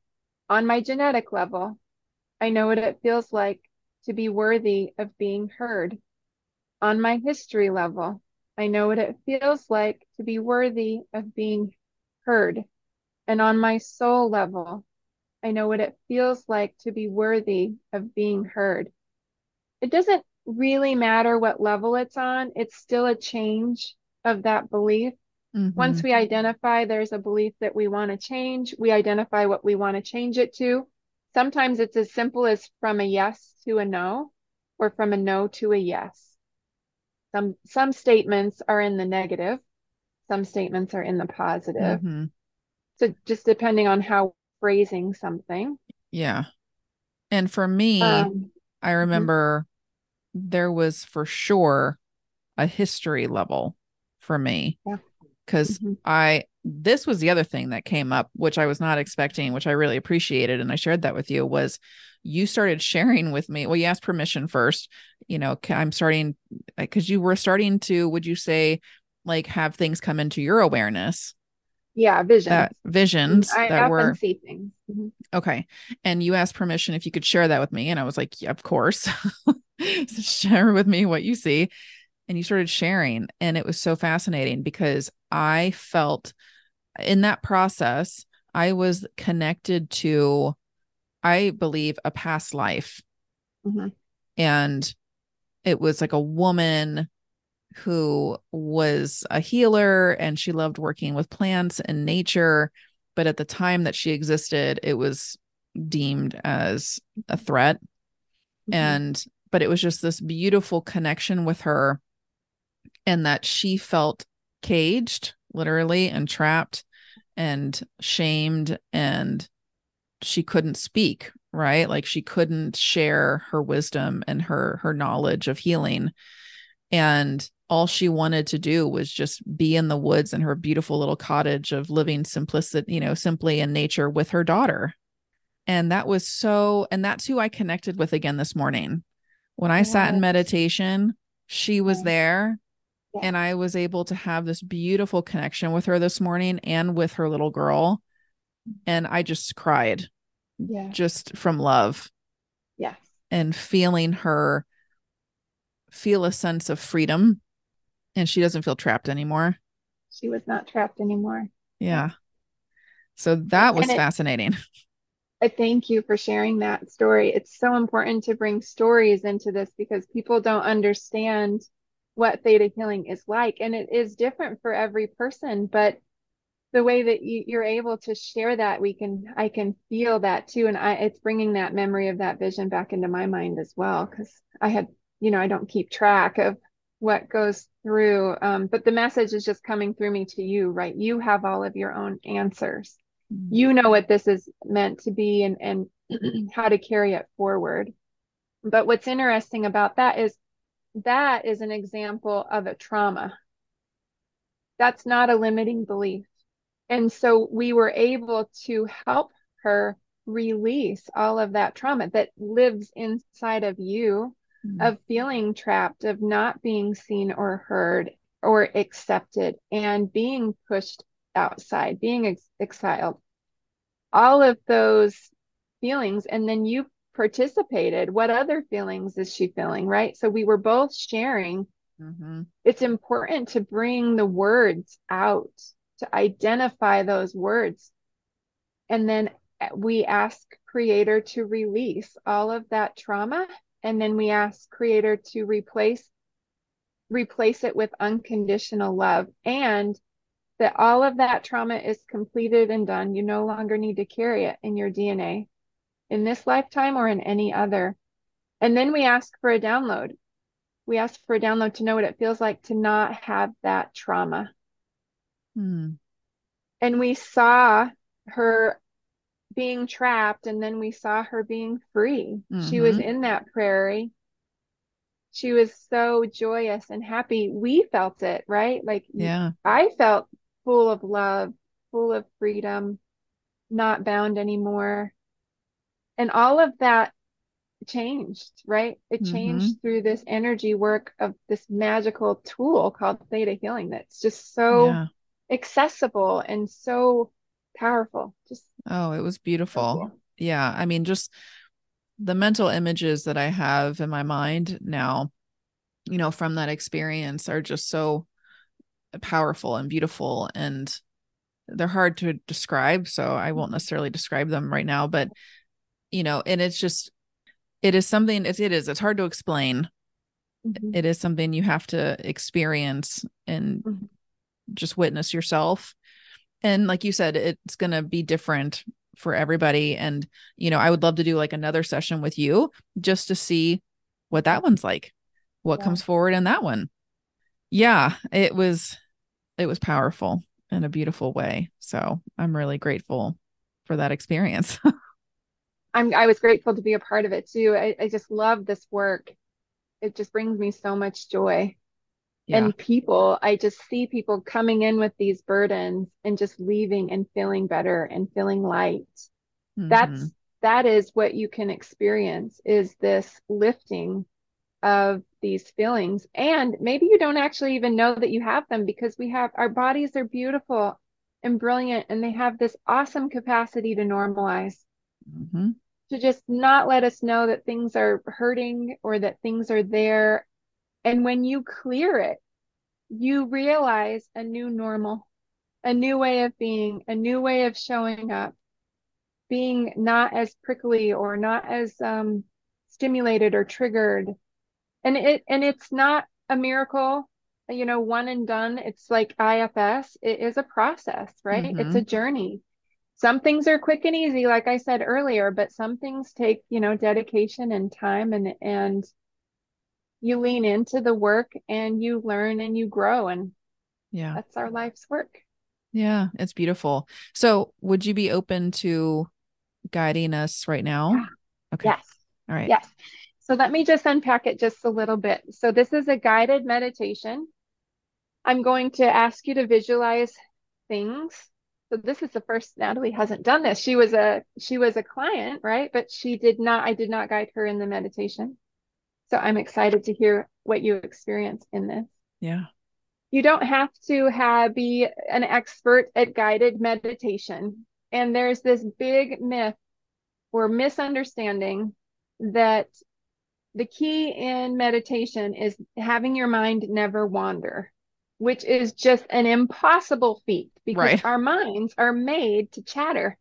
On my genetic level, I know what it feels like to be worthy of being heard. On my history level, I know what it feels like to be worthy of being heard. And on my soul level, I know what it feels like to be worthy of being heard. It doesn't really matter what level it's on, it's still a change of that belief. Mm-hmm. Once we identify there's a belief that we want to change, we identify what we want to change it to. Sometimes it's as simple as from a yes to a no or from a no to a yes. Some some statements are in the negative, some statements are in the positive. Mm-hmm. So just depending on how phrasing something. Yeah. And for me, um, I mm-hmm. remember mm-hmm. there was for sure a history level for me. Yeah. Cuz mm-hmm. I this was the other thing that came up which I was not expecting, which I really appreciated and I shared that with you was you started sharing with me. Well, you asked permission first. You know, I'm starting because you were starting to, would you say, like have things come into your awareness? Yeah, visions. That, visions I that were see things. Mm-hmm. Okay. And you asked permission if you could share that with me. And I was like, yeah, of course. <laughs> share with me what you see. And you started sharing. And it was so fascinating because I felt in that process, I was connected to I believe, a past life. Mm-hmm. And it was like a woman who was a healer and she loved working with plants and nature. But at the time that she existed, it was deemed as a threat. Mm-hmm. And, but it was just this beautiful connection with her and that she felt caged, literally, and trapped and shamed and she couldn't speak right like she couldn't share her wisdom and her her knowledge of healing and all she wanted to do was just be in the woods in her beautiful little cottage of living simplicity you know simply in nature with her daughter and that was so and that's who i connected with again this morning when i yes. sat in meditation she was there yes. and i was able to have this beautiful connection with her this morning and with her little girl and I just cried. Yeah. Just from love. Yes. And feeling her feel a sense of freedom and she doesn't feel trapped anymore. She was not trapped anymore. Yeah. So that was it, fascinating. <laughs> I thank you for sharing that story. It's so important to bring stories into this because people don't understand what theta healing is like and it is different for every person, but the way that you, you're able to share that we can i can feel that too and i it's bringing that memory of that vision back into my mind as well because i had you know i don't keep track of what goes through um, but the message is just coming through me to you right? You have all of your own answers. Mm-hmm. you know what this is meant to be and and <clears throat> how to carry it forward. But what's interesting about that is that is an example of a trauma. That's not a limiting belief. And so we were able to help her release all of that trauma that lives inside of you Mm. of feeling trapped, of not being seen or heard or accepted, and being pushed outside, being ex- exiled. All of those feelings. And then you participated. What other feelings is she feeling? Right. So we were both sharing. Mm-hmm. It's important to bring the words out, to identify those words. And then we ask Creator to release all of that trauma. And then we ask Creator to replace replace it with unconditional love and that all of that trauma is completed and done. You no longer need to carry it in your DNA in this lifetime or in any other. And then we ask for a download. We ask for a download to know what it feels like to not have that trauma. Mm. And we saw her being trapped, and then we saw her being free. Mm-hmm. She was Mm-hmm. in that prairie. She was so joyous and happy. We felt it, right? Like, Yeah. I felt full of love, full of freedom, not bound anymore. And all of that changed, right? It Mhm. changed through this energy work of this magical tool called theta healing that's just so Yeah. accessible and so powerful. Just Oh, it was beautiful. Yeah. I mean, just the mental images that I have in my mind now, you know, from that experience are just so powerful and beautiful and they're hard to describe. So I won't necessarily describe them right now, but you know, and it's just, it is something, it's, it is, it's hard to explain. Mhm. It is something you have to experience and Mhm. just witness yourself. And like you said, it's going to be different for everybody. And, you know, I would love to do like another session with you just to see what that one's like, what Yeah. comes forward in that one. Yeah, it was, it was powerful in a beautiful way. So I'm really grateful for that experience. <laughs> I'm I was grateful to be a part of it too. I, I just love this work. It just brings me so much joy. Yeah. And people, I just see people coming in with these burdens and just leaving and feeling better and feeling light. That's Mhm. that is what you can experience is this lifting of these feelings. And maybe you don't actually even know that you have them because we have our bodies are beautiful and brilliant and they have this awesome capacity to normalize Mhm. to just not let us know that things are hurting or that things are there. And when you clear it, you realize a new normal, a new way of being, a new way of showing up, being not as prickly or not as um, stimulated or triggered. And it and it's not a miracle, you know, one and done. It's like IFS. It is a process, right? It's a journey some things are quick and easy like i said earlier but some things take you know dedication and time and and you lean into the work and you learn and you grow and Yeah. that's our life's work Yeah. It's beautiful. So would you be open to guiding us right now? Yeah. Okay. yes All right. yes so let me just unpack it just a little bit so this is a guided meditation i'm going to ask you to visualize things so this is the first Natalie hasn't done this. She was a she was a client, right? But she did not I did not guide her in the meditation. So I'm excited to hear what you experience in this. Yeah. You don't have to have be an expert at guided meditation. And there's this big myth or misunderstanding that the key in meditation is having your mind never wander which is just an impossible feat because Right. our minds are made to chatter.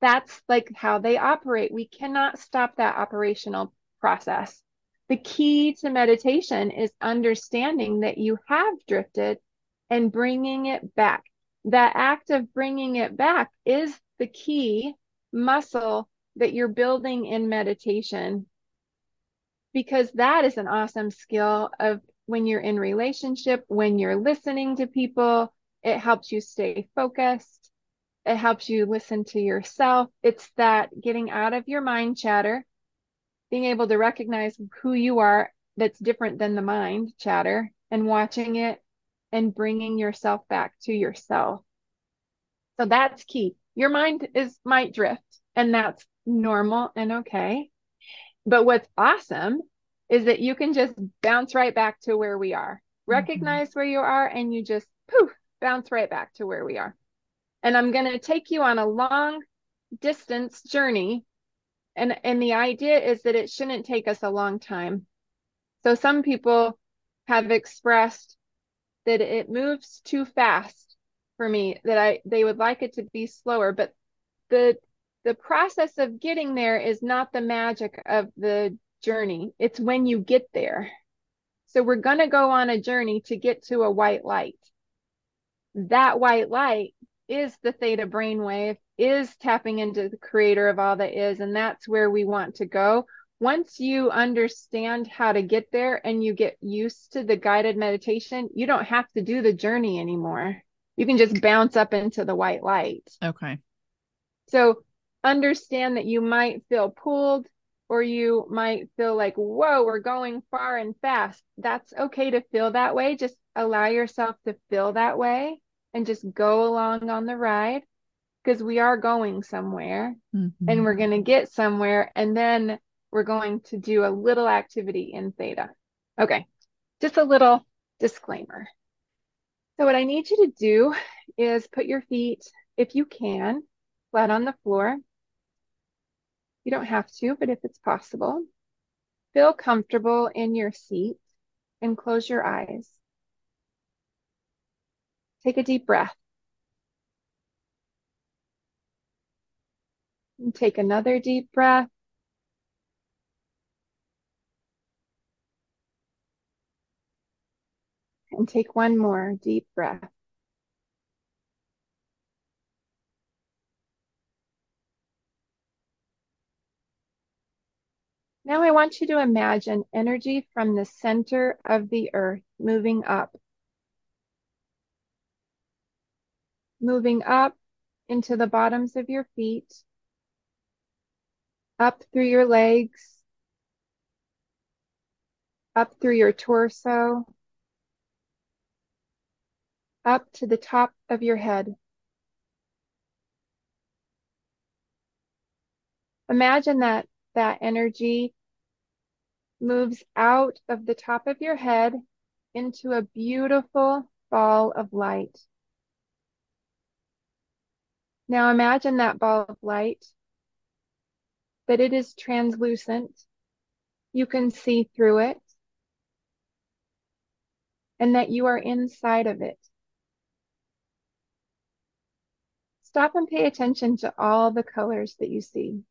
That's like how they operate. We cannot stop that operational process. The key to meditation is understanding that you have drifted and bringing it back. That act of bringing it back is the key muscle that you're building in meditation because that is an awesome skill of when you're in relationship, when you're listening to people, it helps you stay focused. It helps you listen to yourself. It's that getting out of your mind chatter, being able to recognize who you are that's different than the mind chatter and watching it and bringing yourself back to yourself. So that's key. Your mind is might drift and that's normal and okay. But what's awesome is that you can just bounce right back to where we are. Mm-hmm. Recognize where you are and you just poof, bounce right back to where we are. And I'm going to take you on a long distance journey. And, and the idea is that it shouldn't take us a long time. So some people have expressed that it moves too fast for me, that I they would like it to be slower, but the the process of getting there is not the magic of the journey. It's when you get there. So we're going to go on a journey to get to a white light. That white light is the theta brainwave, is tapping into the creator of all that is. And that's where we want to go. Once you understand how to get there and you get used to the guided meditation, you don't have to do the journey anymore. You can just bounce up into the white light. Okay. So understand that you might feel pulled or you might feel like, whoa, we're going far and fast. That's okay to feel that way. Just allow yourself to feel that way and just go along on the ride because we are going somewhere mm-hmm. and we're going to get somewhere. And then we're going to do a little activity in theta. Okay, just a little disclaimer. So, what I need you to do is put your feet, if you can, flat on the floor. You don't have to, but if it's possible, feel comfortable in your seat and close your eyes. Take a deep breath. And take another deep breath. And take one more deep breath. Now I want you to imagine energy from the center of the earth moving up. Moving up into the bottoms of your feet, up through your legs, up through your torso, up to the top of your head. Imagine that that energy moves out of the top of your head into a beautiful ball of light. Now imagine that ball of light, that it is translucent. You can see through it, and that you are inside of it. Stop and pay attention to all the colors that you see.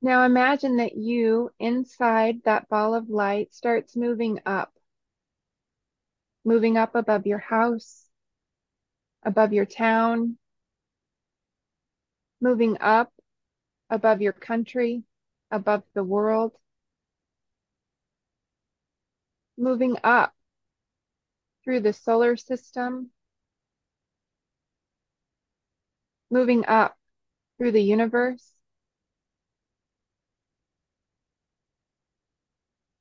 Now imagine that you, inside that ball of light, starts moving up, moving up above your house, above your town, moving up above your country, above the world, moving up through the solar system, moving up through the universe,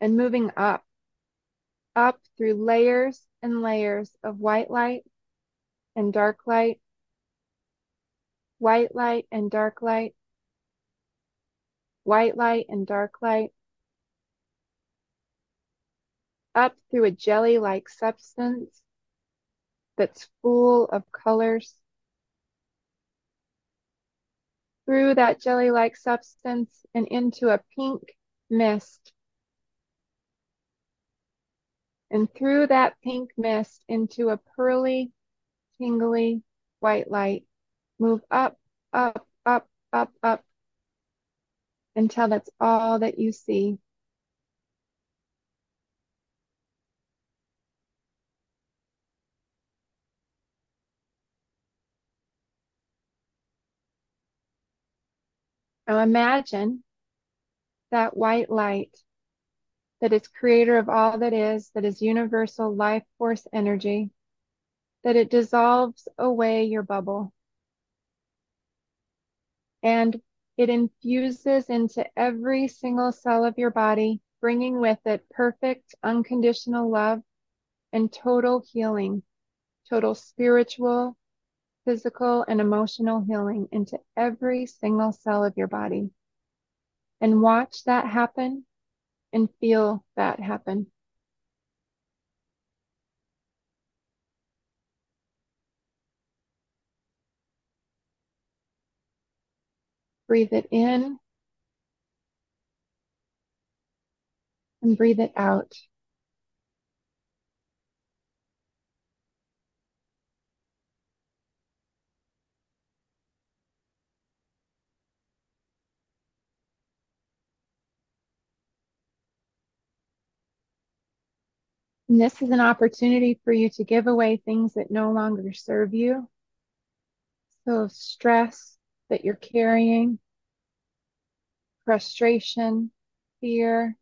and moving up, up through layers and layers of white light and dark light, white light and dark light, white light and dark light, up through a jelly-like substance that's full of colors, through that jelly-like substance and into a pink mist. And through that pink mist into a pearly, tingly white light. Move up, up, up, up, up until that's all that you see. Now imagine that white light that is creator of all that is, that is universal life force energy, that it dissolves away your bubble. And it infuses into every single cell of your body, bringing with it perfect, unconditional love and total healing, total spiritual, physical, and emotional healing into every single cell of your body. And watch that happen and feel that happen. Breathe it in and breathe it out. And this is an opportunity for you to give away things that no longer serve you. So, stress that you're carrying, frustration, fear,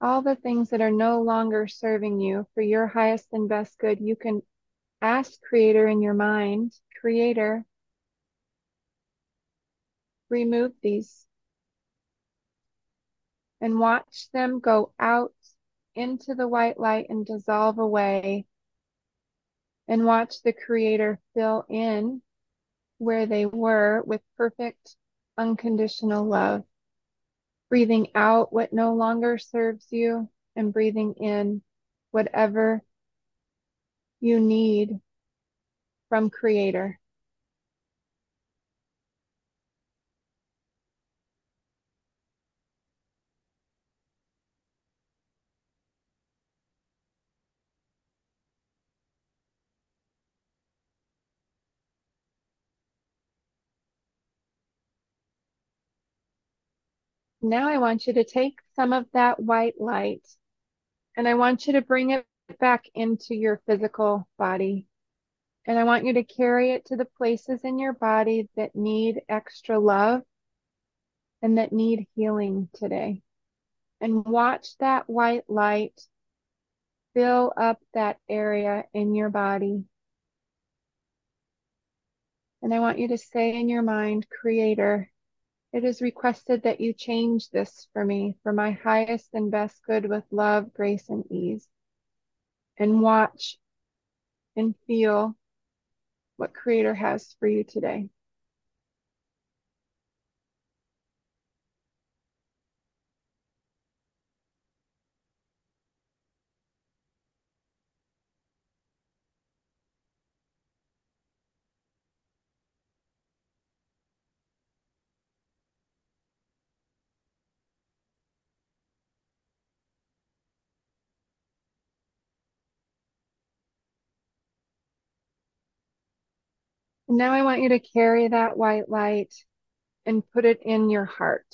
all the things that are no longer serving you for your highest and best good, you can ask Creator in your mind, Creator, remove these and watch them go out into the white light and dissolve away. And watch the Creator fill in where they were with perfect, unconditional love. Breathing out what no longer serves you and breathing in whatever you need from Creator. Now I want you to take some of that white light and I want you to bring it back into your physical body. And I want you to carry it to the places in your body that need extra love and that need healing today. And watch that white light fill up that area in your body. And I want you to say in your mind, Creator, it is requested that you change this for me for my highest and best good with love, grace, and ease. And watch and feel what Creator has for you today. Now I want you to carry that white light and put it in your heart.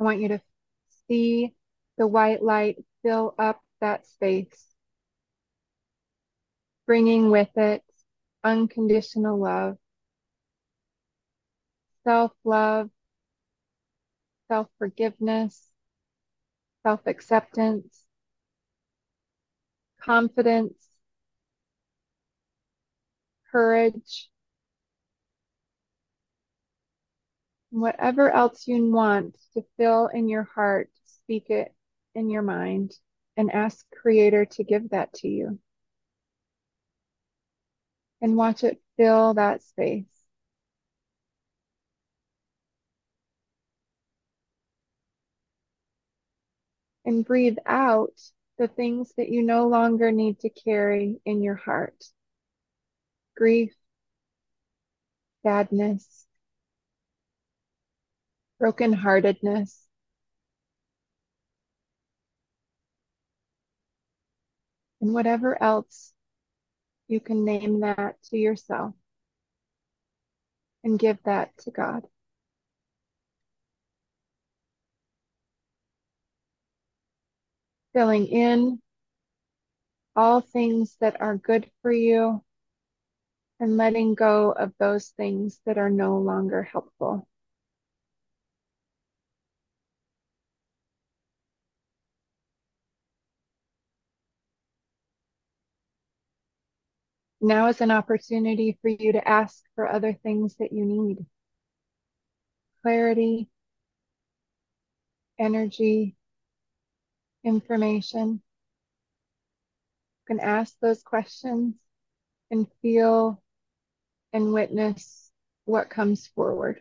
I want you to see the white light fill up that space, bringing with it unconditional love, self love, self forgiveness, self acceptance, confidence, courage, whatever else you want to fill in your heart, speak it in your mind and ask Creator to give that to you. And watch it fill that space. And breathe out the things that you no longer need to carry in your heart grief, sadness, brokenheartedness. And whatever else you can name that to yourself and give that to God. Filling in all things that are good for you and letting go of those things that are no longer helpful. Now is an opportunity for you to ask for other things that you need clarity, energy, information. You can ask those questions and feel and witness what comes forward.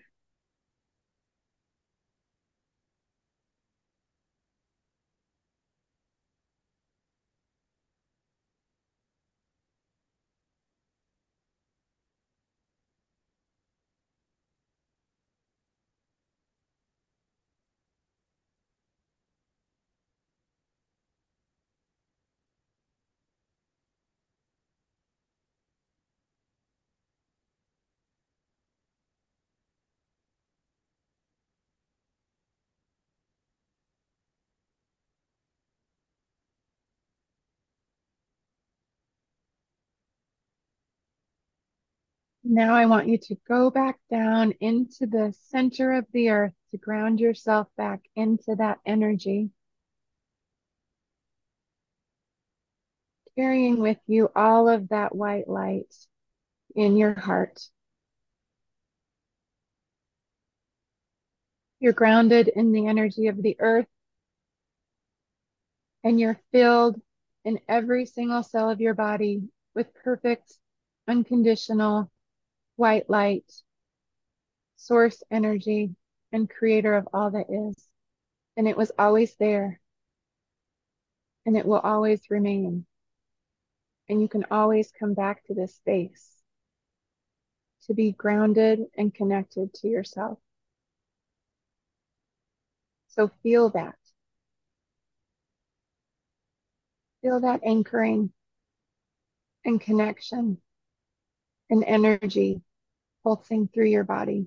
Now I want you to go back down into the center of the earth to ground yourself back into that energy. Carrying with you all of that white light in your heart. You're grounded in the energy of the earth and you're filled in every single cell of your body with perfect, unconditional white light, source energy, and creator of all that is. And it was always there. And it will always remain. And you can always come back to this space to be grounded and connected to yourself. So feel that. Feel that anchoring and connection and energy pulsing through your body.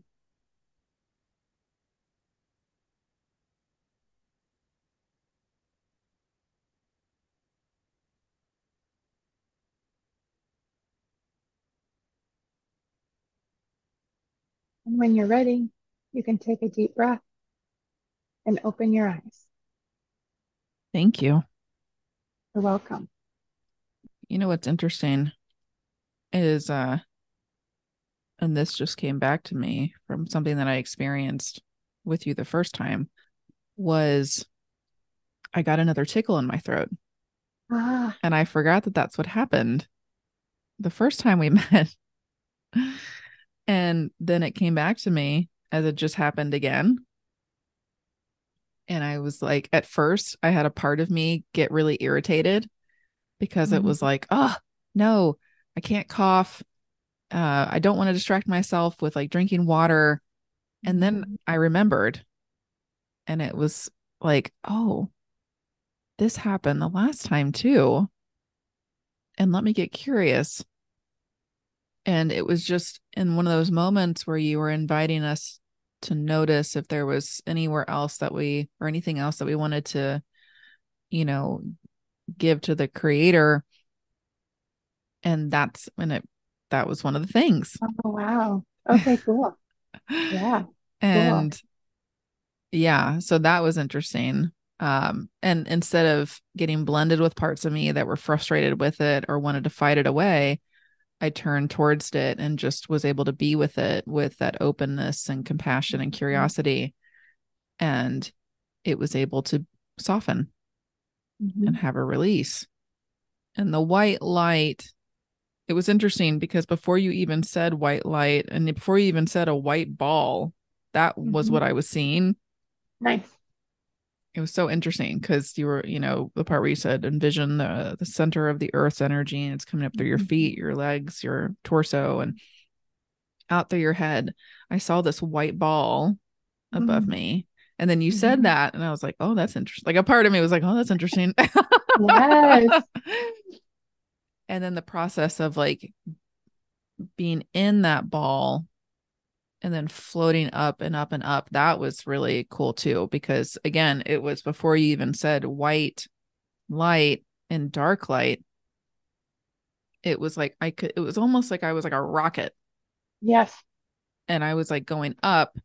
And when you're ready, you can take a deep breath and open your eyes. Thank you. You're welcome. You know what's interesting is uh and this just came back to me from something that I experienced with you the first time was I got another tickle in my throat. Ah. And I forgot that that's what happened the first time we <laughs> met. and then it came back to me as it just happened again. And I was like, at first, I had a part of me get really irritated because mm-hmm. it was like, oh, no, I can't cough uh, I don't want to distract myself with like drinking water. And then mm-hmm. I remembered, and it was like, oh, this happened the last time too. And let me get curious. And it was just in one of those moments where you were inviting us to notice if there was anywhere else that we, or anything else that we wanted to, you know, give to the creator. And that's when it that was one of the things. Oh wow. Okay, cool. <laughs> yeah. And cool. yeah, so that was interesting. Um, and instead of getting blended with parts of me that were frustrated with it or wanted to fight it away, I turned towards it and just was able to be with it with that openness and compassion and mm-hmm. curiosity. And it was able to soften mm-hmm. and have a release. And the white light it was interesting because before you even said white light and before you even said a white ball, that mm-hmm. was what. I was seeing. Nice. It was so interesting because you were, you know, the part where you said envision the the center of the earth's energy and it's coming up through your mm-hmm. feet, your legs, your torso, and out through your head. I saw this white ball above mm-hmm. me. And then you said mm-hmm. that, and I was like, oh, that's interesting. Like a part of me was like, oh, that's interesting. yes. <laughs> and then the process of like being in that ball and then floating up and up and up that was really cool too because again it was before you even said white light and dark light it was like i could it was almost like i was like a rocket. Yes. And i was like going up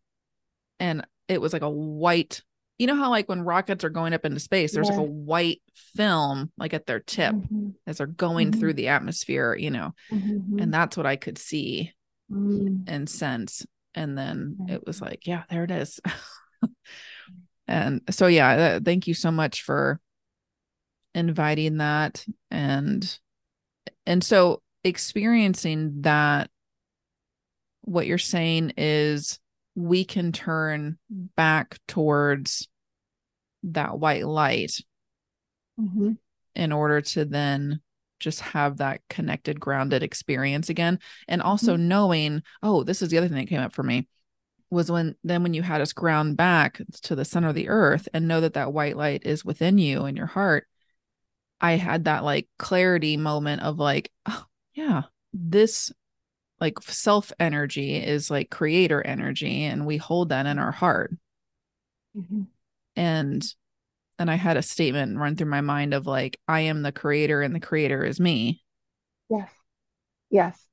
and it was like a white you know how like when rockets are going up into space there's yeah. like a white film like at their tip mm-hmm. as they're going mm-hmm. through the atmosphere you know mm-hmm. and that's what i could see mm. and sense and then it was like yeah there it is <laughs> and so yeah uh, thank you so much for inviting that and and so experiencing that what you're saying is we can turn back towards that white light Mm-hmm. in order to then just have that connected grounded experience again and also knowing oh this is the other thing that came up for me was when then when you had us ground back to the center of the earth and know that that white light is within you and your heart i had that like clarity moment of like oh yeah this like self energy is like creator energy and we hold that in our heart Mm-hmm. And and i had a statement run through my mind of like i am the creator and the creator is me Yes. Yes.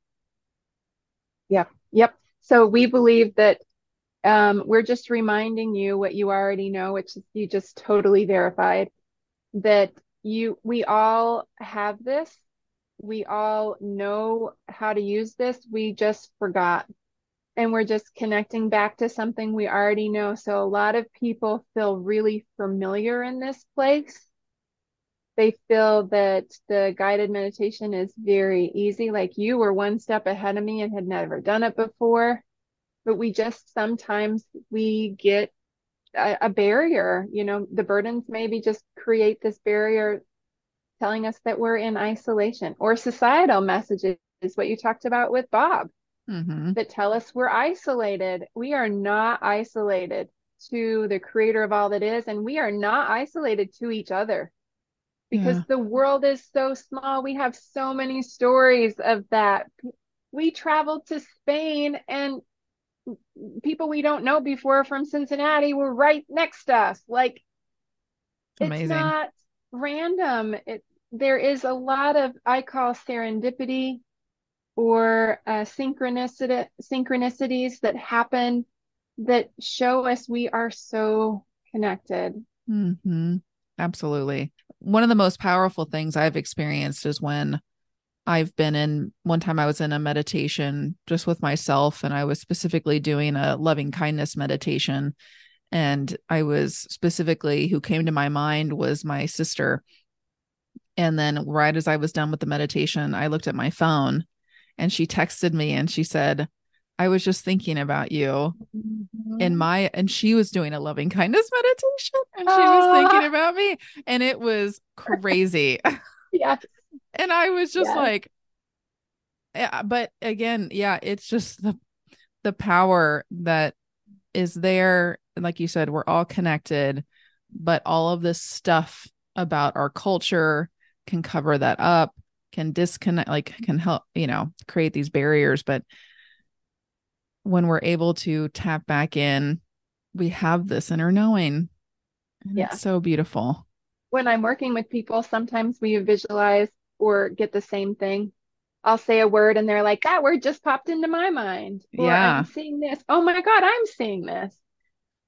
Yep. Yep. So we believe that um, we're just reminding you what you already know, which you just totally verified that you we all have this. We all know how to use this. We just forgot. And we're just connecting back to something we already know. So a lot of people feel really familiar in this place. They feel that the guided meditation is very easy, like you were one step ahead of me and had never done it before. But we just sometimes we get a, a barrier, you know, the burdens maybe just create this barrier telling us that we're in isolation or societal messages, what you talked about with Bob mm-hmm. that tell us we're isolated. We are not isolated to the creator of all that is, and we are not isolated to each other because Yeah. the world is so small. We have so many stories of that. We traveled to Spain and people we don't know before from Cincinnati were right next to us. Like it's not random. It there is a lot of I call serendipity or uh, synchronicity synchronicities that happen that show us we are so connected. hmm Absolutely. One of the most powerful things I've experienced is when I've been in one time I was in a meditation just with myself, and I was specifically doing a loving kindness meditation. And I was specifically who came to my mind was my sister. And then, right as I was done with the meditation, I looked at my phone and she texted me and she said, I was just thinking about you. In mm-hmm. my and she was doing a loving kindness <laughs> meditation and she was thinking about me. And it was crazy. <laughs> Yeah. <laughs> and i was just like yeah but again yeah it's just the the power that is there. Like you said we're all connected but all of this stuff about our culture can cover that up can disconnect like can help you know create these barriers but when we're able to tap back in we have this inner knowing and Yeah. it's so beautiful when I'm working with people, sometimes we visualize or get the same thing. I'll say a word and they're like, that word just popped into my mind. Or Yeah. I'm seeing this. Oh my God, I'm seeing this.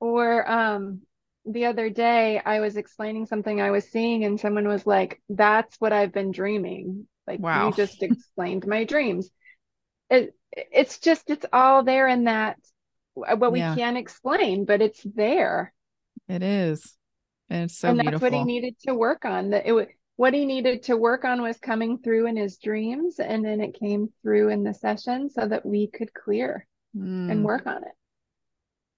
Or um the other day I was explaining something I was seeing and someone was like, that's what I've been dreaming. Like Wow. you just explained my dreams. It it's just it's all there in that what we Yeah. can't explain, but it's there it is and it's so and that's beautiful what he needed to work on. That it what he needed to work on was coming through in his dreams, and then it came through in the session so that we could clear Mm, and work on it.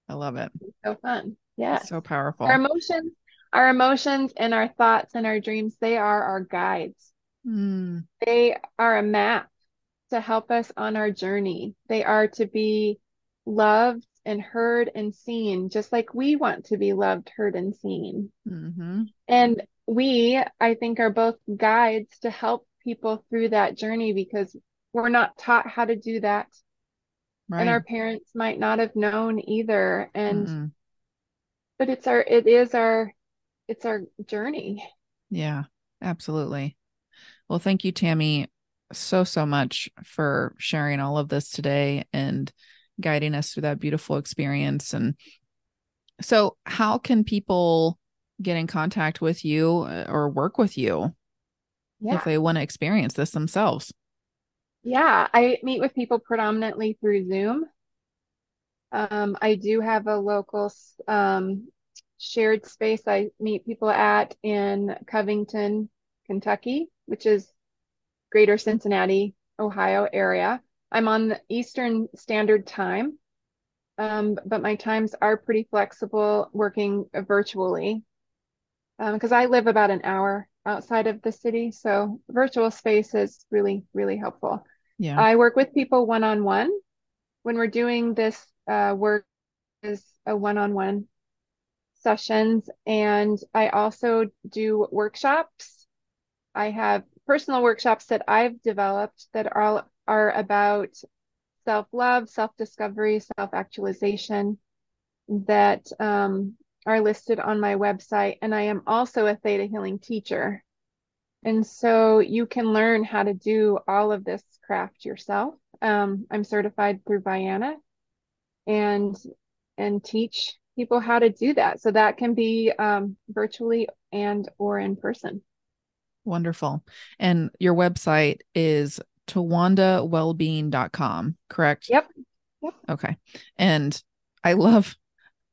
i love it So fun, yeah. so powerful Our emotions, our emotions, and our thoughts and our dreams, they are our guides. Mm, They are a map to help us on our journey. They are to be loved and heard and seen, just like we want to be loved, heard, and seen. mhm. And we, I think, are both guides to help people through that journey because we're not taught how to do that. right And our parents might not have known either. And, Mm-mm. but it's our, it is our, it's our journey. Yeah, absolutely. Well, thank you, Tammy, so, so much for sharing all of this today and guiding us through that beautiful experience. And so, how can people get in contact with you uh, or work with you Yeah. if they want to experience this themselves? Yeah. I meet with people predominantly through Zoom. Um, I do have a local, um, shared space I meet people at in Covington, Kentucky, which is greater Cincinnati, Ohio area. I'm on the Eastern Standard Time, um, but my times are pretty flexible working virtually because um, I live about an hour outside of the city. So virtual space is really, really helpful. Yeah. I work with people one on one. When we're doing this uh, work is a one on one sessions. And I also do workshops. I have personal workshops that I've developed that are, are about self love, self discovery, self actualization that um, are listed on my website. And I am also a ThetaHealing teacher. And so you can learn how to do all of this craft yourself. Um, I'm certified through Vianna and and teach people how to do that. So that can be um, virtually and or in person. Wonderful. And your website is towandawellbeing.com, correct? Yep. Yep. Okay. And I love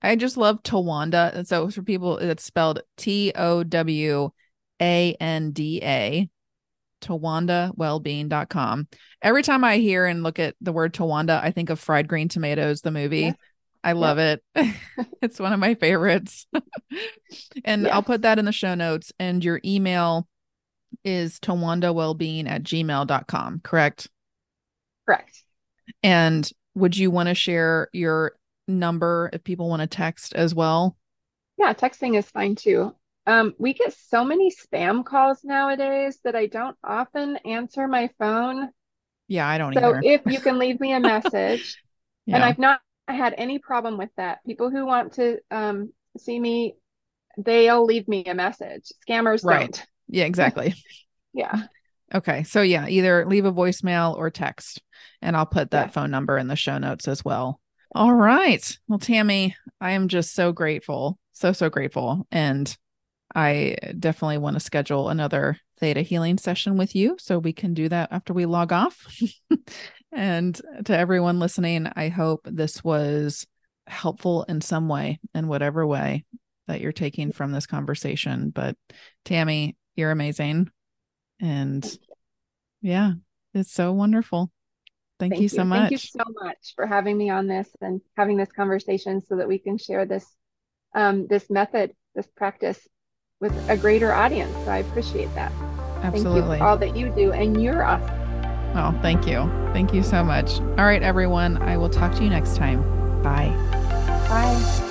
I just love Towanda. And so for people, it's spelled T O W A N D A, towandawellbeing.com. Every time I hear and look at the word Towanda, I think of fried green tomatoes, the movie. Yes. I love it. <laughs> it's one of my favorites. <laughs> and yes. I'll put that in the show notes. And your email is towandawellbeing at gmail.com, correct? Correct. And would you want to share your number if people want to text as well? Yeah, texting is fine too. Um, we get so many spam calls nowadays that I don't often answer my phone. Yeah, I don't so either. if you can <laughs> leave me a message, yeah. and I've not had any problem with that. People who want to um, see me, they'll leave me a message. Scammers right. don't. Yeah, exactly. <laughs> yeah. Okay. So yeah, either leave a voicemail or text, and I'll put that yeah. phone number in the show notes as well. All right. Well, Tammy, I am just so grateful. So, so grateful. And I definitely want to schedule another ThetaHealing session with you so we can do that after we log off. <laughs> and to everyone listening, I hope this was helpful in some way, in whatever way that you're taking from this conversation. But Tammy, you're amazing. And yeah, it's so wonderful. Thank, Thank you so much. Thank you so much for having me on this and having this conversation so that we can share this um, this method, this practice with a greater audience. So I appreciate that. Absolutely. all that you do, and you're awesome. Oh, thank you. Thank you so much. All right, everyone. I will talk to you next time. Bye. Bye.